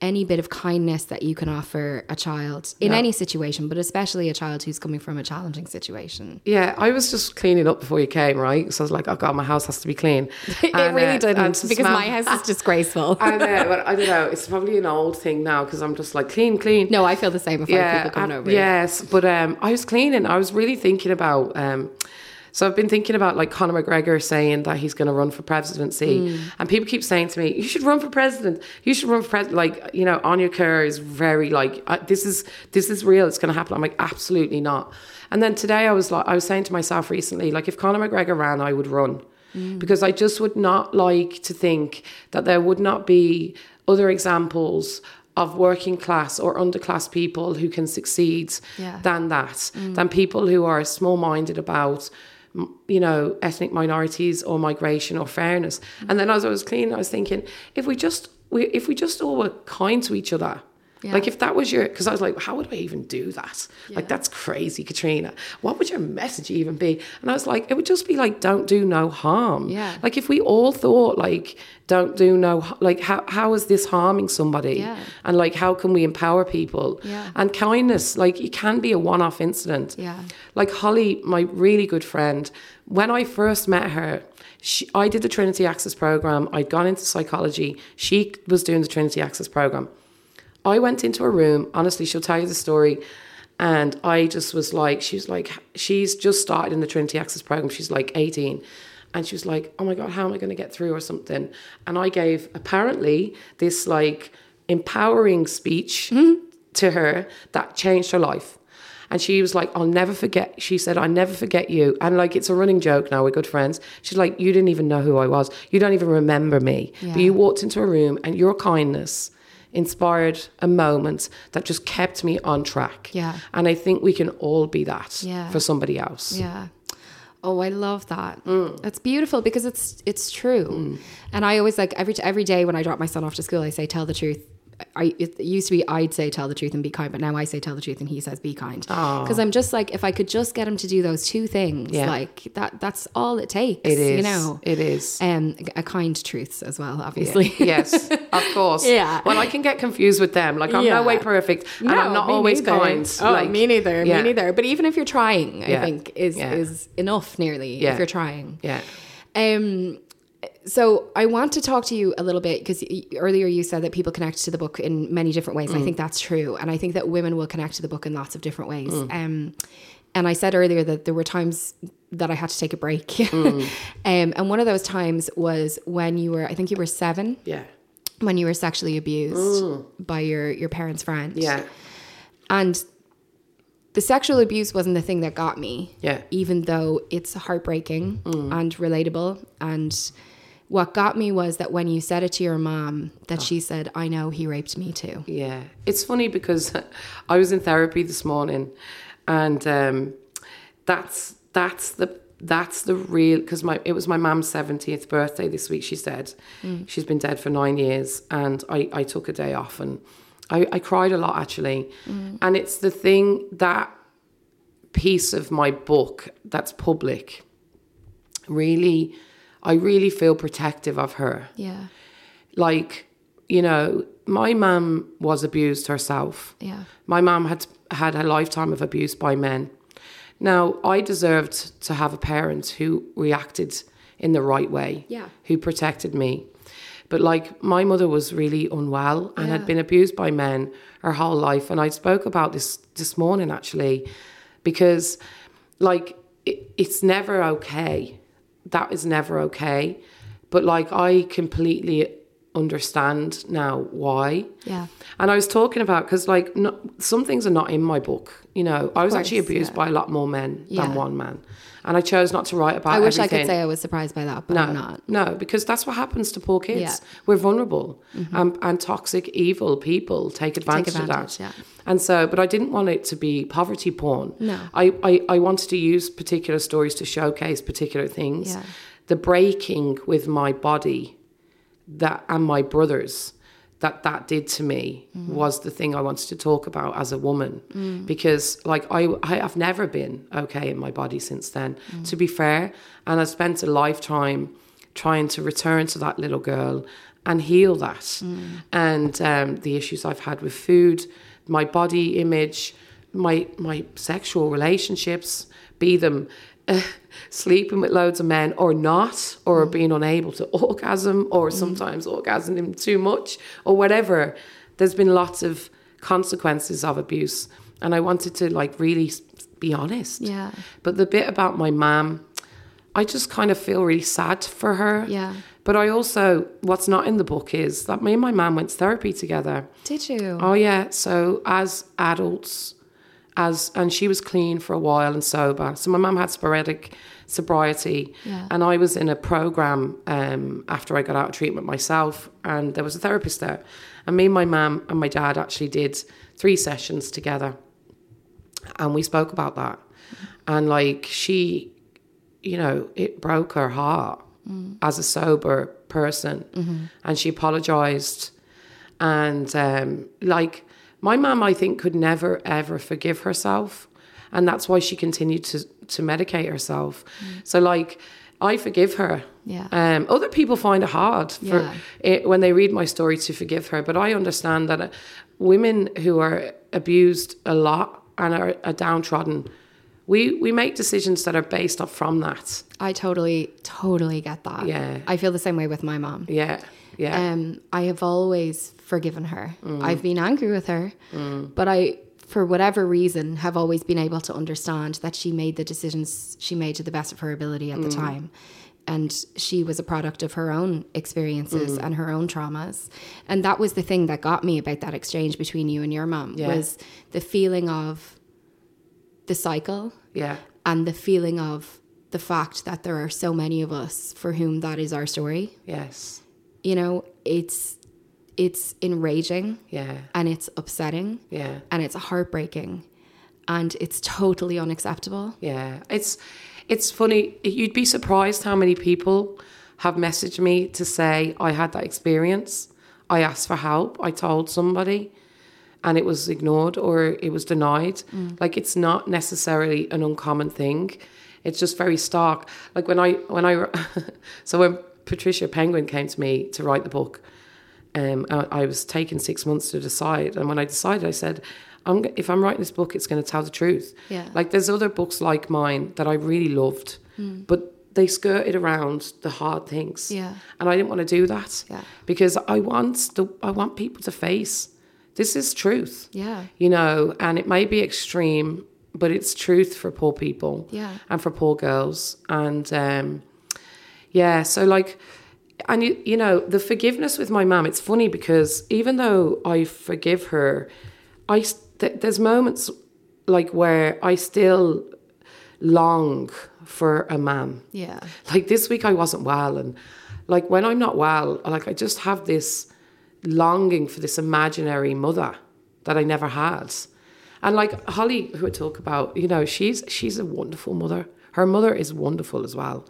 any bit of kindness that you can offer a child in Yeah. any situation, but especially a child who's coming from a challenging situation. Yeah, I was just cleaning up before you came, right? So I was like, oh God, my house has to be clean. it And, really uh, didn't because smell- my house is disgraceful. I know, but I don't know. It's probably an old thing now because I'm just like clean, clean. no, I feel the same if have people coming over. Yes, but um, I was cleaning. I was really thinking about. Um, so I've been thinking about like Conor McGregor saying that he's going to run for presidency, Hmm. and people keep saying to me, "You should run for president. You should run for president." Like you know, Áine Kerr is very like uh, this is this is real. It's going to happen. I'm like, absolutely not. And then today I was like, I was saying to myself recently, like if Conor McGregor ran, I would run because I just would not like to think that there would not be other examples of working class or underclass people who can succeed Yeah. than that, than people who are small minded about, you know, ethnic minorities or migration or fairness. And then as I was cleaning, I was thinking, if we just, we, if we just all were kind to each other, like if that was your, because I was like, how would I even do that? Like that's crazy, Katriona. What would your message even be? And I was like, it would just be like, don't do no harm. Yeah. Like if we all thought like, don't do no, like how how is this harming somebody? Yeah. And like how can we empower people? Yeah. And kindness, like it can be a one-off incident. Yeah. Like Holly, my really good friend, when I first met her, she, I did the Trinity Access program. I'd gone into psychology. She was doing the Trinity Access program. I went into a room, honestly, she'll tell you the story. And I just was like, she was like, she's just started in the Trinity Access program. She's like 18. And she was like, oh my God, how am I going to get through or something? And I gave apparently this like empowering speech mm-hmm. to her that changed her life. And she was like, I'll never forget. She said, I never forget you. And like, it's a running joke now. We're good friends. She's like, You didn't even know who I was. You don't even remember me. But you walked into a room and your kindness inspired a moment that just kept me on track. Yeah. And I think we can all be that Yeah. for somebody else. Yeah. Oh, I love that. Mm. That's beautiful because it's it's true. And I always like every every day when I drop my son off to school, I say tell the truth. I it used to be I'd say tell the truth and be kind, but now I say tell the truth and he says be kind. Because I'm just like if I could just get him to do those two things, Yeah. like that that's all it takes. It is. you know. It is. Um, a kind truths as well, obviously. yes, of course. Yeah. Well, I can get confused with them. Like I'm Yeah. no way perfect, and I'm not always neither. kind. Oh, like, me neither. yeah. Me neither. But even if you're trying, I think is Yeah. is enough nearly Yeah. if you're trying. Yeah. Um, so I want to talk to you a little bit because earlier you said that people connect to the book in many different ways. And I mm. think that's true, and I think that women will connect to the book in lots of different ways. Mm. Um, and I said earlier that there were times that I had to take a break, mm. um, and one of those times was when you were, I think you were seven, Yeah. when you were sexually abused by your your parents' friend. Yeah. and the sexual abuse wasn't the thing that got me. Yeah. Even though it's heartbreaking and relatable. And what got me was that when you said it to your mom, that she said, I know he raped me too. Yeah, it's funny because I was in therapy this morning, and um, that's that's the that's the real because my it was my mom's seventieth birthday this week. She said she's been dead for nine years, and I I took a day off and I, I cried a lot actually, and it's the thing that piece of my book that's public. Really, I really feel protective of her Yeah. like you know my mum was abused herself Yeah. my mum had had a lifetime of abuse by men now i deserved to have a parent who reacted in the right way Yeah. who protected me but like my mother was really unwell and had been abused by men her whole life and i spoke about this this morning actually because like it, it's never okay that is never okay but like i completely understand now why Yeah. and i was talking about because like no, some things are not in my book you know i was actually abused yeah. by a lot more men Yeah. than one man and i chose not to write about it. I wish I could say I was surprised by that, but No, I'm not. no, because that's what happens to poor kids. Yeah. Mm-hmm. We're vulnerable, um, and toxic, evil people take advantage, advantage, of that. yeah. And so, but I didn't want it to be poverty porn. No. I, I, I wanted to use particular stories to showcase particular things. Yeah. The breaking with my body, that and my brothers, that that did to me Mm-hmm. was the thing I wanted to talk about as a woman Mm. because like I I have never been okay in my body since then Mm. to be fair and I spent a lifetime trying to return to that little girl and heal that. And um, the issues I've had with food, my body image, my my sexual relationships, be them uh, sleeping with loads of men or not, or mm. being unable to orgasm, or mm. sometimes orgasming too much, or whatever. There's been lots of consequences of abuse, and I wanted to like really be honest. Yeah. But the bit about my mum, I just kind of feel really sad for her. Yeah. But I also, what's not in the book is that me and my mum went to therapy together. Did you? Oh yeah. So as adults, as and she was clean for a while and sober. So my mum had sporadic sobriety, Yeah. and I was in a program um, after I got out of treatment myself, and there was a therapist there, and me, and my mum, and my dad actually did three sessions together, and we spoke about that, and like she, you know, it broke her heart as a sober person, and she apologized. And um, like my mum i think could never ever forgive herself and that's why she continued to to medicate herself so like i forgive her Yeah. um, other people find it hard for Yeah. it, when they read my story to forgive her but i understand that uh, women who are abused a lot and are, are downtrodden we we make decisions that are based off from that I totally, totally get that. Yeah. I feel the same way with my mom. yeah yeah Um, I have always forgiven her. Mm. I've been angry with her, but I, for whatever reason, have always been able to understand that she made the decisions she made to the best of her ability at the Mm. time. And she was a product of her own experiences Mm. and her own traumas. And that was the thing that got me about that exchange between you and your mom Yeah. was the feeling of the cycle yeah and the feeling of the fact that there are so many of us for whom that is our story yes you know it's it's enraging yeah and it's upsetting yeah and it's heartbreaking and it's totally unacceptable Yeah, it's it's funny. You'd be surprised how many people have messaged me to say I had that experience. I asked for help. I told somebody, and it was ignored or it was denied. Mm. Like it's not necessarily an uncommon thing. It's just very stark. Like when I when I so when Patricia Penguin came to me to write the book, um, I, I was taking six months to decide, and when I decided, I said, I'm, "If I'm writing this book, it's going to tell the truth." Yeah. Like there's other books like mine that I really loved, but they skirted around the hard things. Yeah. And I didn't want to do that. Yeah. Because I want the I want people to face this is truth. Yeah. You know, and it may be extreme, but it's truth for poor people. Yeah. And for poor girls. And um yeah, so like and you, you know, the forgiveness with my mum, it's funny because even though I forgive her, I, th- there's moments like where I still long for a man. yeah Like this week I wasn't well and like when I'm not well, like I just have this longing for this imaginary mother that I never had. And like Holly, who I talk about, you know, she's she's a wonderful mother. Her mother is wonderful as well.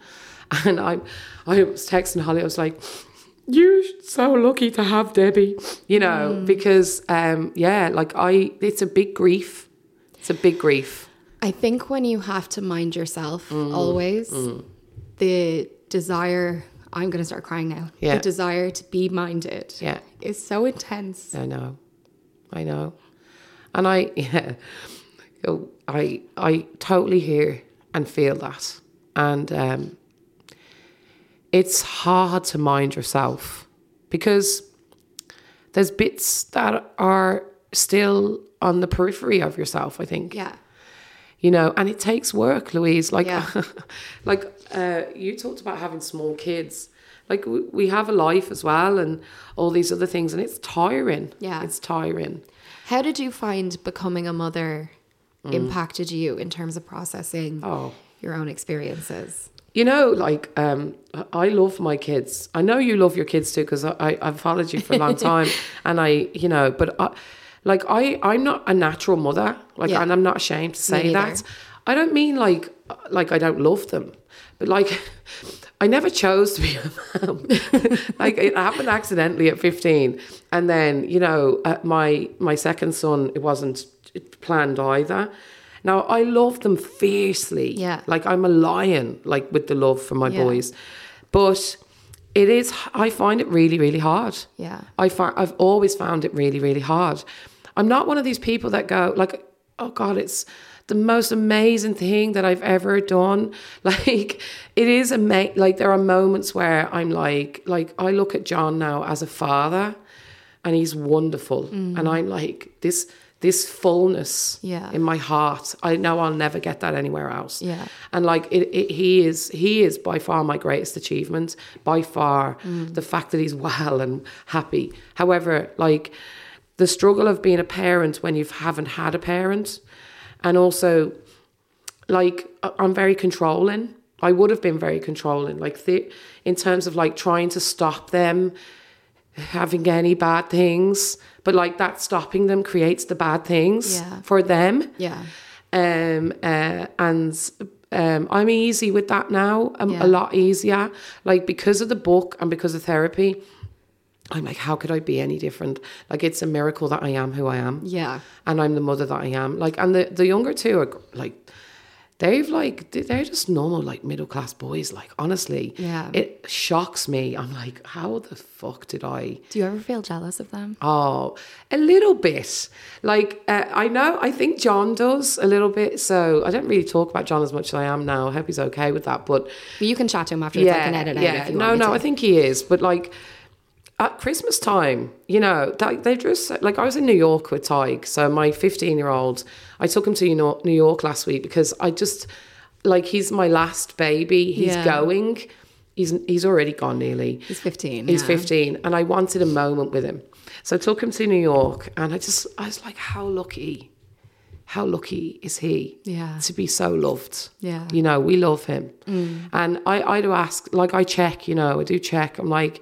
And I I was texting Holly, I was like, You're so lucky to have Debbie, you know, because um yeah, like I it's a big grief. It's a big grief. i think when you have to mind yourself Mm. always the desire i'm going to start crying now Yeah. the desire to be minded Yeah. is so intense I know, I know, and I yeah, oh, I I totally hear and feel that, and um, it's hard to mind yourself because there's bits that are still on the periphery of yourself. I think yeah you know and it takes work louise like Yeah. like uh, you talked about having small kids like we, we have a life as well and all these other things and it's tiring Yeah. it's tiring how did you find becoming a mother impacted you in terms of processing Mm. Oh. your own experiences you know like um i love my kids i know you love your kids too because I, i've followed you for a long time and i you know but I, like i i'm not a natural mother like Yeah. and i'm not ashamed to say that i don't mean like like i don't love them but like I never chose to be a mom. like it happened accidentally at 15. And then, you know, uh, my my second son, it wasn't planned either. Now, I love them fiercely. Yeah. Like I'm a lion, like with the love for my Yeah. boys. But it is. I find it really, really hard. Yeah. I find I've always found it really, really hard. I'm not one of these people that go like, oh God, it's the most amazing thing that I've ever done. Like it is ama- like there are moments where I'm like, like I look at John now as a father, and he's wonderful, mm. and I'm like this. This fullness Yeah. in my heart, I know I'll never get that anywhere else. Yeah. and like it, it, he is, he is by far my greatest achievement. By far, mm. the fact that he's well and happy. However, like the struggle of being a parent when you haven't had a parent, and also like I'm very controlling. I would have been very controlling, like the, in terms of like trying to stop them having any bad things, but like that stopping them creates the bad things Yeah. for them. Yeah. Um, uh, and um, I'm easy with that now. I'm Yeah. a lot easier, like because of the book and because of therapy. I'm like, how could I be any different? Like, it's a miracle that I am who I am Yeah. and I'm the mother that I am. Like, and the the younger two are like, they've like they're just normal like middle class boys. Like, honestly, Yeah. it shocks me. I'm like, how the fuck did I? Do you ever feel jealous of them? Oh, a little bit. Like uh, I know, I think John does a little bit. So I don't really talk about John as much as I am now. I hope he's okay with that. But But you can chat to him after yeah, like an edit yeah. no, no. I think he is. But like at Christmas time, you know, that, they just like I was in New York with Tig. So my 15 year old, I took him to New York, last week because I just like he's my last baby. He's Yeah. going. He's he's already gone nearly. He's 15. He's yeah. 15, and I wanted a moment with him. So I took him to New York, and I just, I was like, how lucky, how lucky is he Yeah. to be so loved? Yeah. You know, we love him. Mm. And I, I do ask, like, I check, you know, I do check. I'm like,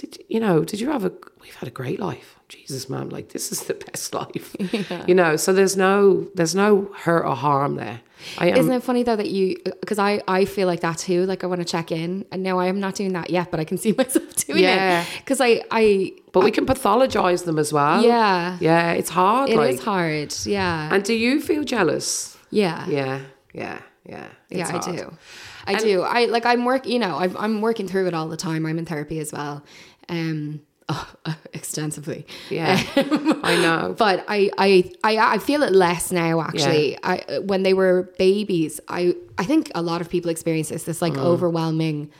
did you know, did you have a, we've had a great life. Jesus, man, like, this is the best life. You know, so there's no, there's no hurt or harm there. I am, Isn't it funny though that you uh, because I I feel like that too. Like I want to check in, and now I am not doing that yet, but I can see myself doing Yeah. it because I I but we can pathologize them as well. Yeah. Yeah, it's hard. it is like, hard. Yeah, And do you feel jealous? yeah, Yeah, yeah, yeah. yeah. It's I do. I do. I like. I'm work. You know, I'm, I'm working through it all the time. I'm in therapy as well, um, oh, extensively. Yeah, I know. But I, I, I, I feel it less now. Actually, I when they were babies, I, I think a lot of people experience this. This like Mm. overwhelming,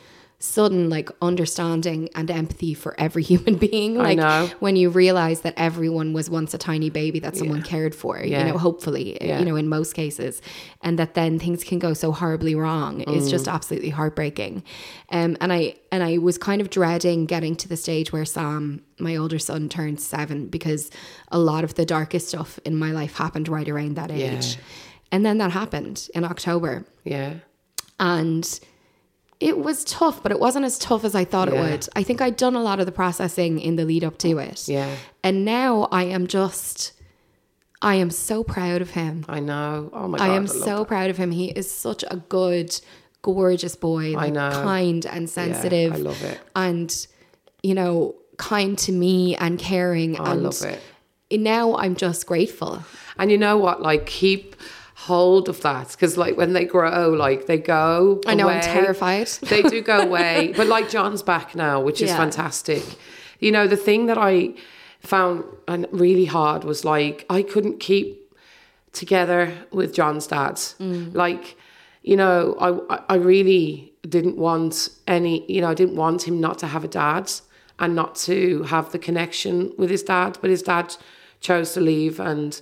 sudden like understanding and empathy for every human being. Like know. when you realize that everyone was once a tiny baby that someone cared for. Yeah. You know, hopefully, Yeah. you know, in most cases, and that then things can go so horribly wrong is just Mm. absolutely heartbreaking. Um, and I and I was kind of dreading getting to the stage where Sam, my older son, turned seven because a lot of the darkest stuff in my life happened right around that age. And then that happened in October. Yeah, And it was tough, but it wasn't as tough as I thought it would. I think I'd done a lot of the processing in the lead up to oh, it. yeah. And now I am just, I am so proud of him. I know. Oh my god, I am love so that. proud of him. He is such a good, gorgeous boy. Like know. kind and sensitive. I love it. And, you know, kind to me and caring. Oh, I and love it. Now I'm just grateful. And you know what? Like, keep hold of that because, like, when they grow, like they go. I know, I'm terrified. they do go away, but like John's back now, which is Yeah. fantastic. You know, the thing that I found and really hard was like I couldn't keep together with John's dad. Mm. Like, you know, I I- I really didn't want any. You know, I didn't want him not to have a dad and not to have the connection with his dad. But his dad chose to leave, and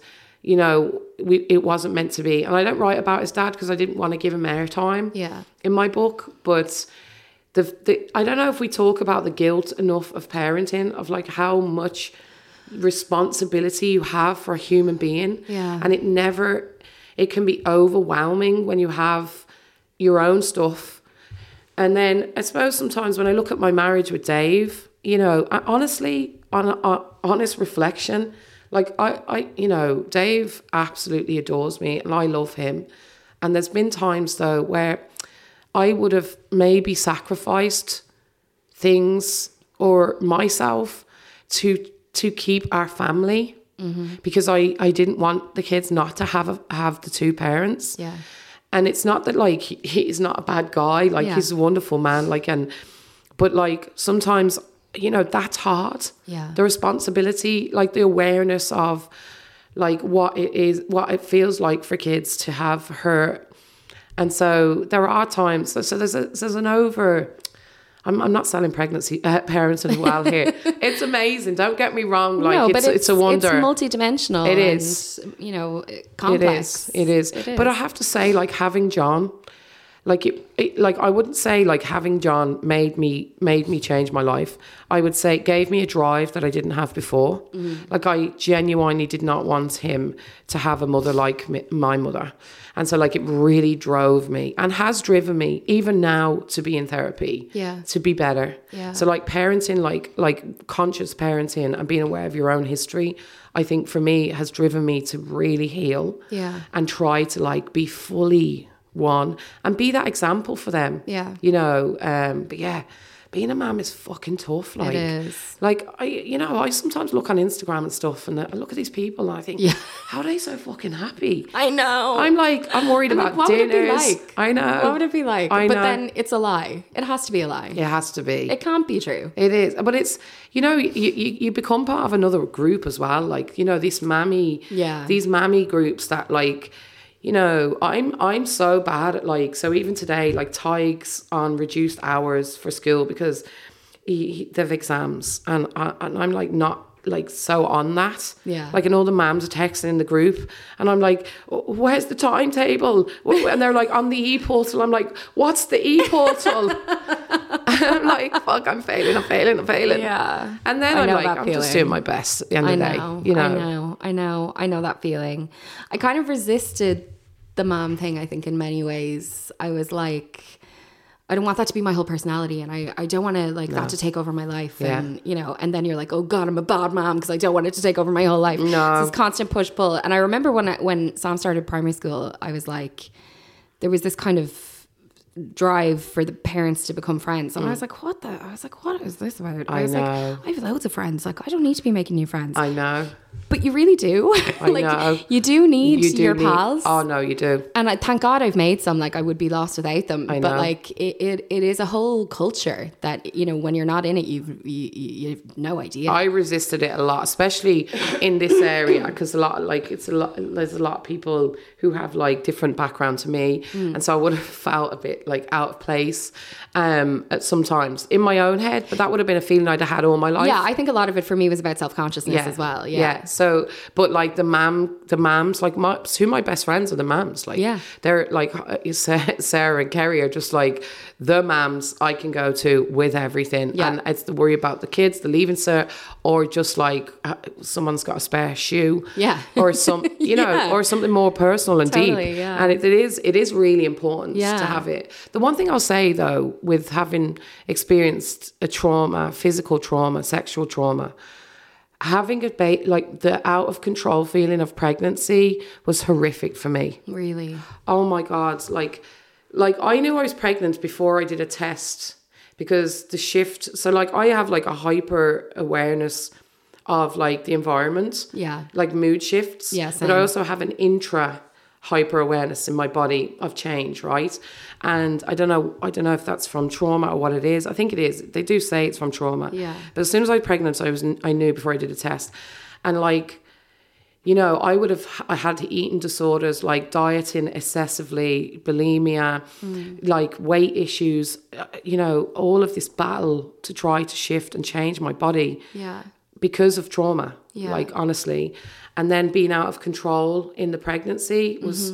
you know, we, it wasn't meant to be. And I don't write about his dad because I didn't want to give him airtime Yeah. in my book, but the, the I don't know if we talk about the guilt enough of parenting, of like how much responsibility you have for a human being. Yeah. And it never, it can be overwhelming when you have your own stuff. And then I suppose sometimes when I look at my marriage with Dave, you know, I, honestly, on, on honest reflection, like I, I, you know, Dave absolutely adores me and I love him. And there's been times though where I would have maybe sacrificed things or myself to to keep our family mm-hmm. because I, I didn't want the kids not to have a, have the two parents. Yeah. And it's not that like he, he's not a bad guy, like Yeah. he's a wonderful man, like and but like sometimes you know that's hard Yeah. the responsibility like the awareness of like what it is what it feels like for kids to have hurt and so there are times so, so there's a, there's an over I'm, I'm not selling pregnancy uh, parenting well here. it's amazing. Don't get me wrong. Like no, it's, but it's a wonder. It's multidimensional. It is. and, you know, It complex. is. It is. But I have to say, like having John, like it, it, like I wouldn't say like having John made me made me change my life. I would say it gave me a drive that I didn't have before. Mm. Like I genuinely did not want him to have a mother like me, my mother, and so like it really drove me and has driven me even now to be in therapy. Yeah. To be better. Yeah. So like parenting, like like conscious parenting and being aware of your own history. I think for me has driven me to really heal Yeah. and try to like be fully one and be that example for them. Yeah. You know, um, but yeah, being a mum is fucking tough. Like, is. like I, you know, I sometimes look on Instagram and stuff and I look at these people and I think, Yeah. how are they so fucking happy? I know. I'm like, I'm worried I'm about like, what would it be dinners. like? I know. What would it be like? I but know. then it's a lie. It has to be a lie. it has to be. It can't be true. It is, but it's you know you, you you become part of another group as well. Like you know these mammy, Yeah. these mammy groups that like, you know, I'm I'm so bad at like so even today like Tig's on reduced hours for school because he, he, they've exams and I, and I'm like not like so on that Yeah. like and all the mams are texting in the group and I'm like where's the timetable and they're like on the e-portal I'm like what's the e-portal I'm like, fuck, I'm failing, I'm failing, I'm failing. Yeah. And then I I'm like, I'm just doing my best at the end I of the day. know. You know, I know. I know. I know that feeling. I kind of resisted the mom thing, I think, in many ways. I was like, I don't want that to be my whole personality and I, I don't want to like that to take over my life Yeah. and you know and then you're like oh god I'm a bad mom because I don't want it to take over my whole life No. it's this constant push pull and I remember when I, when Sam started primary school I was like there was this kind of drive for the parents to become friends and I was like what the I was like what is this about Mm. I was know. like I have loads of friends like I don't need to be making new friends I know. But you really do. like know. you do need You do your need- pals. Oh no, you do. and I thank God I've made some. Like I would be lost without them. I But know. like it, it, it is a whole culture that you know when you're not in it, you've you, you, you have no idea. I resisted it a lot, especially in this area, because a lot, like it's a lot. There's a lot of people who have like different background to me, Hmm. and so I would have felt a bit like out of place um, at sometimes in my own head. But that would have been a feeling I'd have had all my life. yeah, I think a lot of it for me was about self consciousness as well. Yeah. So, but like the mam, the mams, like my two of my best friends are the mams. Like, Yeah. they're like uh, Sarah and Kerry are just like the mams I can go to with everything. Yeah. And it's the worry about the kids, the leaving cert, or just like uh, someone's got a spare shoe. Yeah. Or some, you know, Yeah. or something more personal and Totally, deep. yeah. And it, it is, it is really important Yeah. to have it. The one thing I'll say though, with having experienced a trauma, physical trauma, sexual trauma, having a ba- like the out of control feeling of pregnancy was horrific for me. Really. Oh my god, like like I knew I was pregnant before I did a test because the shift so like I have like a hyper awareness of like the environment. Yeah. Like mood shifts. Yeah, But I also have an intra hyper awareness in my body of change, right? And I don't know I don't know if that's from trauma or what it is. I think it is. They do say it's from trauma. Yeah. But as soon as I was pregnant, I was I knew before I did a test. And like you know, I would have I had eating disorders like dieting excessively, bulimia, like weight issues, uh, you know, all of this battle to try to shift and change my body Yeah. because of trauma. Yeah. Like honestly, and then being out of control in the pregnancy was.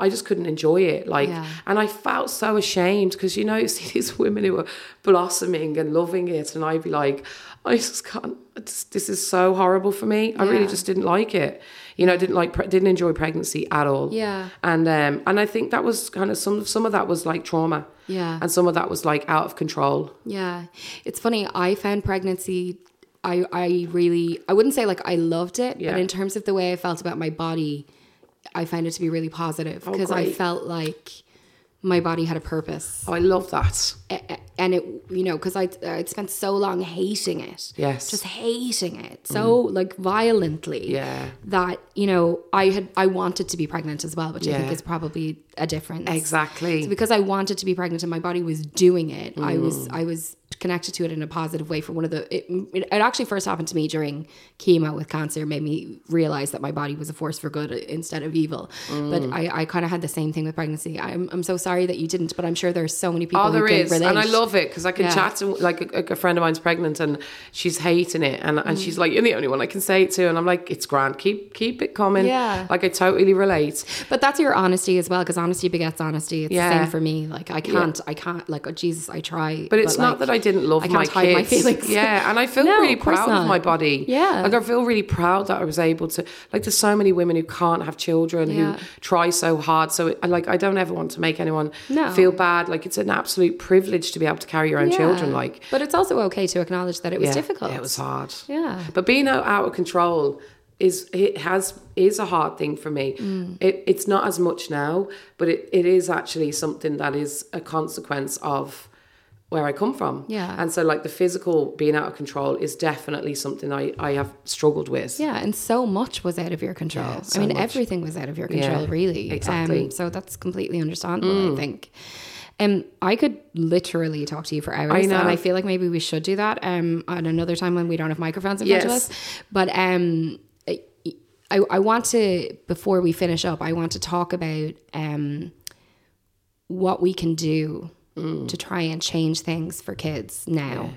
I just couldn't enjoy it, like, Yeah. and I felt so ashamed because you know you see these women who are blossoming and loving it, and I'd be like, I just can't. It's, this is so horrible for me. I really just didn't like it. You know, I didn't like, pre- didn't enjoy pregnancy at all. Yeah. and um, and I think that was kind of some some of that was like trauma. Yeah. and some of that was like out of control. Yeah. It's funny. I found pregnancy, I, I really, I wouldn't say like I loved it, Yeah. but in terms of the way I felt about my body, I found it to be really positive oh, because I felt like my body had a purpose. Oh, I love that. And it you know because I'd, uh, I'd spent so long hating it Yes. just hating it so mm. like violently Yeah. that you know I had I wanted to be pregnant as well which I think is probably a difference Exactly. so because I wanted to be pregnant and my body was doing it I was mm. I was connected to it in a positive way for one of the it, it, actually first happened to me during chemo with cancer made me realize that my body was a force for good instead of evil but Mm. I, I kind of had the same thing with pregnancy I'm, I'm so sorry that you didn't but I'm sure there's so many people Oh, there who relate and I love it because I can Yeah. chat to like a, a friend of mine's pregnant and she's hating it, and, and Mm. she's like, "You're the only one I can say it to," and I'm like, "It's grand, keep keep it coming." Yeah. like I totally relate. But that's your honesty as well, because honesty begets honesty. It's the Yeah. same for me. Like I can't, I can't. Like oh, Jesus, I try. But it's not like, that I didn't love I my hide my feelings. Yeah, and I feel No, really of proud not. of my body. Yeah. like I feel really proud that I was able to. Like, there's so many women who can't have children Yeah. who try so hard. So, it, like, I don't ever want to make anyone No. feel bad. Like, it's an absolute privilege to be able to carry your own Yeah. children. Like, but it's also okay to acknowledge that it was yeah, difficult. it was hard. Yeah. but being out, out of control is it has is a hard thing for me. Mm. It, it's not as much now, but it, it is actually something that is a consequence of where I come from. Yeah. And so like the physical being out of control is definitely something I, I have struggled with. Yeah, and so much was out of your control. Yeah, I mean, much. everything was out of your control, Yeah, really. exactly. Mm. Um, so that's completely understandable, I think. Um, I could literally talk to you for hours, I know. and I feel like maybe we should do that um, at another time when we don't have microphones in front of us. But um, I, I want to before we finish up, I want to talk about um, what we can do to try and change things for kids now.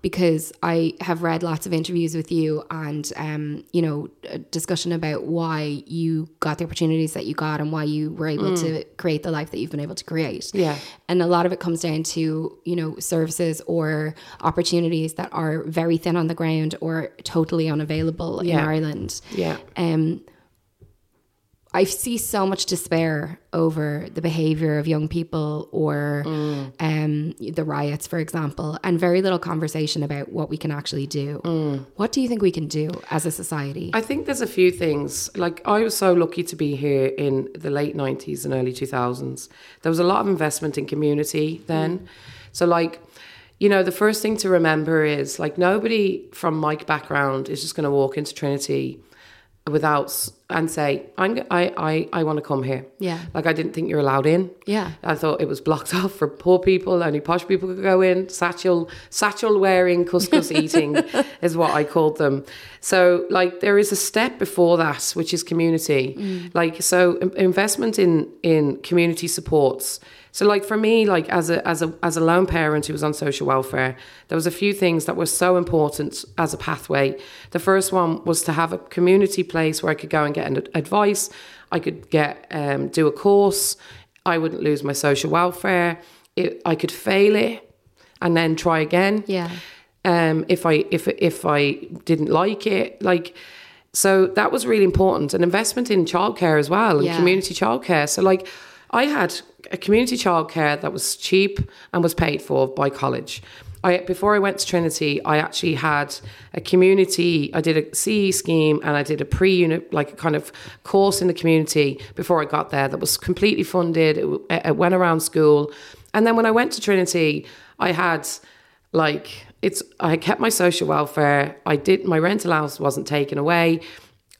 Because I have read lots of interviews with you and, um, you know, discussion about why you got the opportunities that you got and why you were able to create the life that you've been able to create. Yeah. And a lot of it comes down to, you know, services or opportunities that are very thin on the ground or totally unavailable in Yeah. Ireland. Yeah. Um, I see so much despair over the behavior of young people or mm. um, the riots, for example, and very little conversation about what we can actually do. Mm. What do you think we can do as a society? I think there's a few things. Like I was so lucky to be here in the late '90s and early 2000s. There was a lot of investment in community then. Mm. So like, you know, the first thing to remember is like nobody from my background is just going to walk into Trinity without and say I'm i i want to come here. Yeah. Like I didn't think you're allowed in. Yeah. I thought it was blocked off for poor people. Only posh people could go in. Satchel, satchel wearing, couscous eating is what I called them. So, like, there is a step before that, which is community. Mm. Like, so investment in in community supports. So, like for me, like as a as a as a lone parent who was on social welfare, there was a few things that were so important as a pathway. The first one was to have a community place where I could go and get an advice. I could get um, do a course. I wouldn't lose my social welfare. It, I could fail it and then try again. Yeah. Um, if I if if I didn't like it, like so that was really important. An investment in childcare as well and Yeah. community childcare. So like I had a community childcare that was cheap and was paid for by college. I, before I went to Trinity, I actually had a community. I did a CE scheme and I did a pre-unit, like a kind of course in the community before I got there that was completely funded. It, it went around school, and then when I went to Trinity, I had like it's. I kept my social welfare. I did my rental house wasn't taken away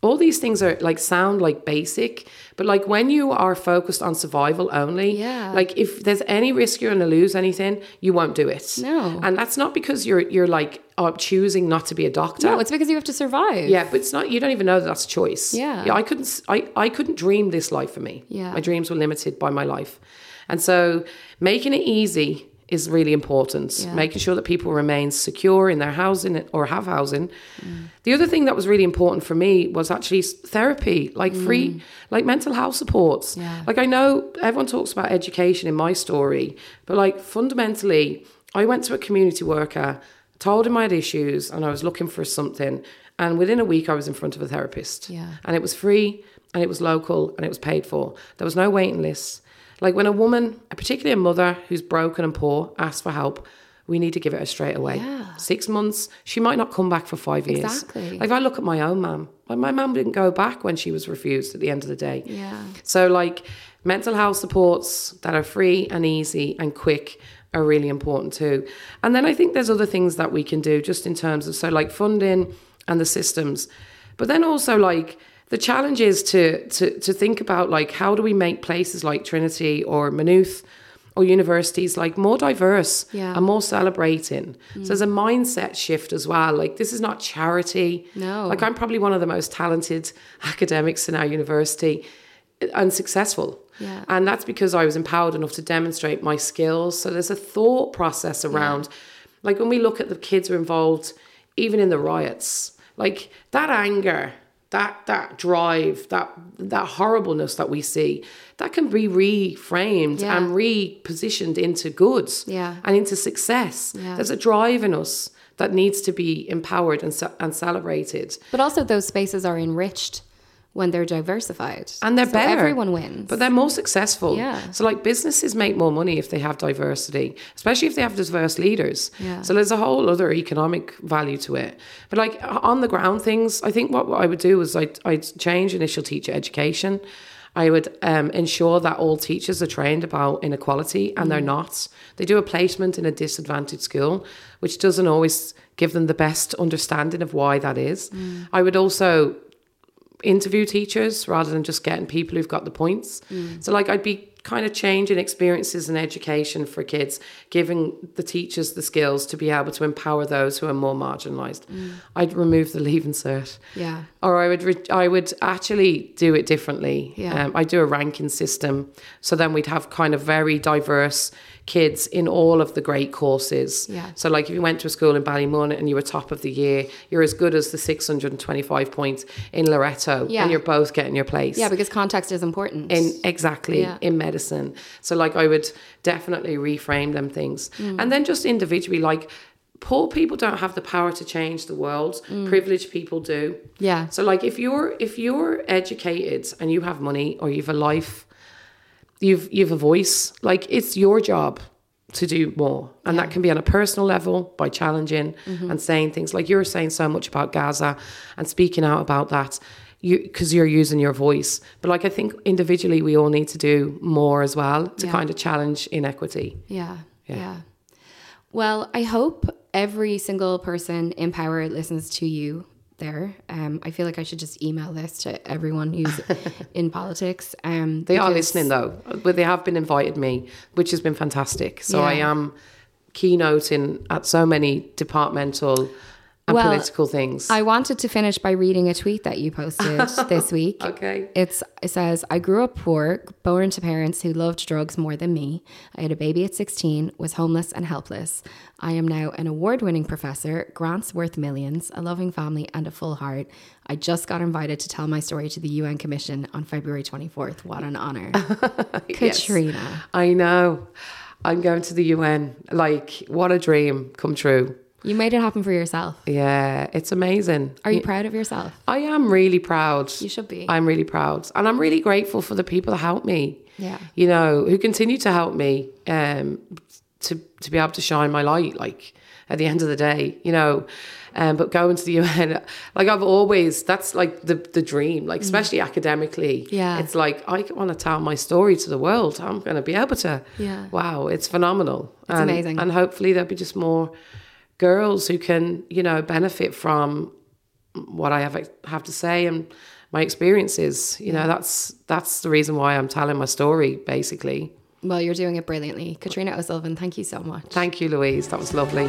all these things are like sound like basic but like when you are focused on survival only Yeah. like if there's any risk you're going to lose anything you won't do it No. and that's not because you're you're like uh, choosing not to be a doctor No, it's because you have to survive. yeah but it's not you don't even know that that's a choice Yeah. i couldn't I, I couldn't dream this life for me Yeah. my dreams were limited by my life and so making it easy is really important Yeah. making sure that people remain secure in their housing or have housing Mm. the other thing that was really important for me was actually therapy like free like mental health supports Mm. Yeah. like i know everyone talks about education in my story but like fundamentally i went to a community worker told him i had issues and i was looking for something and within a week i was in front of a therapist Yeah. and it was free and it was local and it was paid for there was no waiting lists like when a woman particularly a mother who's broken and poor asks for help we need to give it her straight away Yeah. six months she might not come back for five years Exactly. like if i look at my own mum like my mum didn't go back when she was refused at the end of the day Yeah. so like mental health supports that are free and easy and quick are really important too. And then I think there's other things that we can do just in terms of so like funding and the systems. But then also like the challenge is to to to think about like how do we make places like Trinity or Maynooth or universities like more diverse Yeah. and more celebrating. So there's a mm. mindset shift as well. Like this is not charity. No. Like I'm probably one of the most talented academics in our university and successful. Yeah. And that's because I was empowered enough to demonstrate my skills. So there's a thought process around, like when we look at the kids who are involved, even in the riots, like that anger, that that drive, that that horribleness that we see, that can be reframed Yeah. and repositioned into goods Yeah. and into success. Yeah. There's a drive in us that needs to be empowered and, and celebrated. But also, those spaces are enriched when they're diversified. and they're So better. Everyone wins. But they're more successful. Yeah. So like businesses make more money if they have diversity, especially if they have diverse leaders. Yeah. So there's a whole other economic value to it. But like on the ground things, I think what, what I would do is I'd, I'd change initial teacher education. I would um, ensure that all teachers are trained about inequality, and they're not. They do a placement in a disadvantaged school, which doesn't always give them the best understanding of why that is. I would also interview teachers rather than just getting people who've got the points. So like I'd be kind of changing experiences and education for kids, giving the teachers the skills to be able to empower those who are more marginalised. I'd remove the Leaving Cert. Yeah. Or I would re- I would actually do it differently. Yeah. Um, I do a ranking system, so then we'd have kind of very diverse kids in all of the great courses. Yeah. So like if you went to a school in Ballymun and you were top of the year, you're as good as the 625 points in Loreto, Yeah. and you're both getting your place. yeah, because context is important. in exactly Yeah. in medicine. So like I would definitely reframe them things. Mm. And then just individually like poor people don't have the power to change the world. Mm. Privileged people do. Yeah. So like if you're if you're educated and you have money or you've a life, you've you've a voice, like it's your job to do more. And that can be on a personal level by challenging Mm-hmm. and saying things like you're saying so much about Gaza and speaking out about that. You because you're using your voice. But like I think individually we all need to do more as well to Yeah. kind of challenge inequity. Yeah, Yeah. yeah. Well, I hope every single person in power listens to you there. Um, I feel like I should just email this to everyone who's in politics. Um, They are listening though, but they have been invited me, which has been fantastic. So I am keynoting at so many departmental and Well, political things. I wanted to finish by reading a tweet that you posted this week. Okay. It's it says, I grew up poor, born to parents who loved drugs more than me. I had a baby at 16, was homeless and helpless. I am now an award-winning professor, grants worth millions, a loving family and a full heart. I just got invited to tell my story to the UN Commission on February 24th. What an honor. Yes. Katriona. I know. I'm going to the UN. Like, what a dream come true. You made it happen for yourself. Yeah, it's amazing. Are you proud of yourself? I am really proud. You should be. I'm really proud. And I'm really grateful for the people that helped me. Yeah. You know, who continue to help me um, to, to be able to shine my light, like at the end of the day, you know. Um, but going to the UN, like I've always, that's like the, the dream, like especially academically. Mm. Yeah. It's like, I want to tell my story to the world. I'm going to be able to. Yeah. Wow, it's phenomenal. It's and, amazing. And hopefully there'll be just more girls who can, you know, benefit from what I have have to say and my experiences. You know, that's that's the reason why I'm telling my story, basically. Well, you're doing it brilliantly. Katriona O'Sullivan, thank you so much. Thank you, Louise. That was lovely.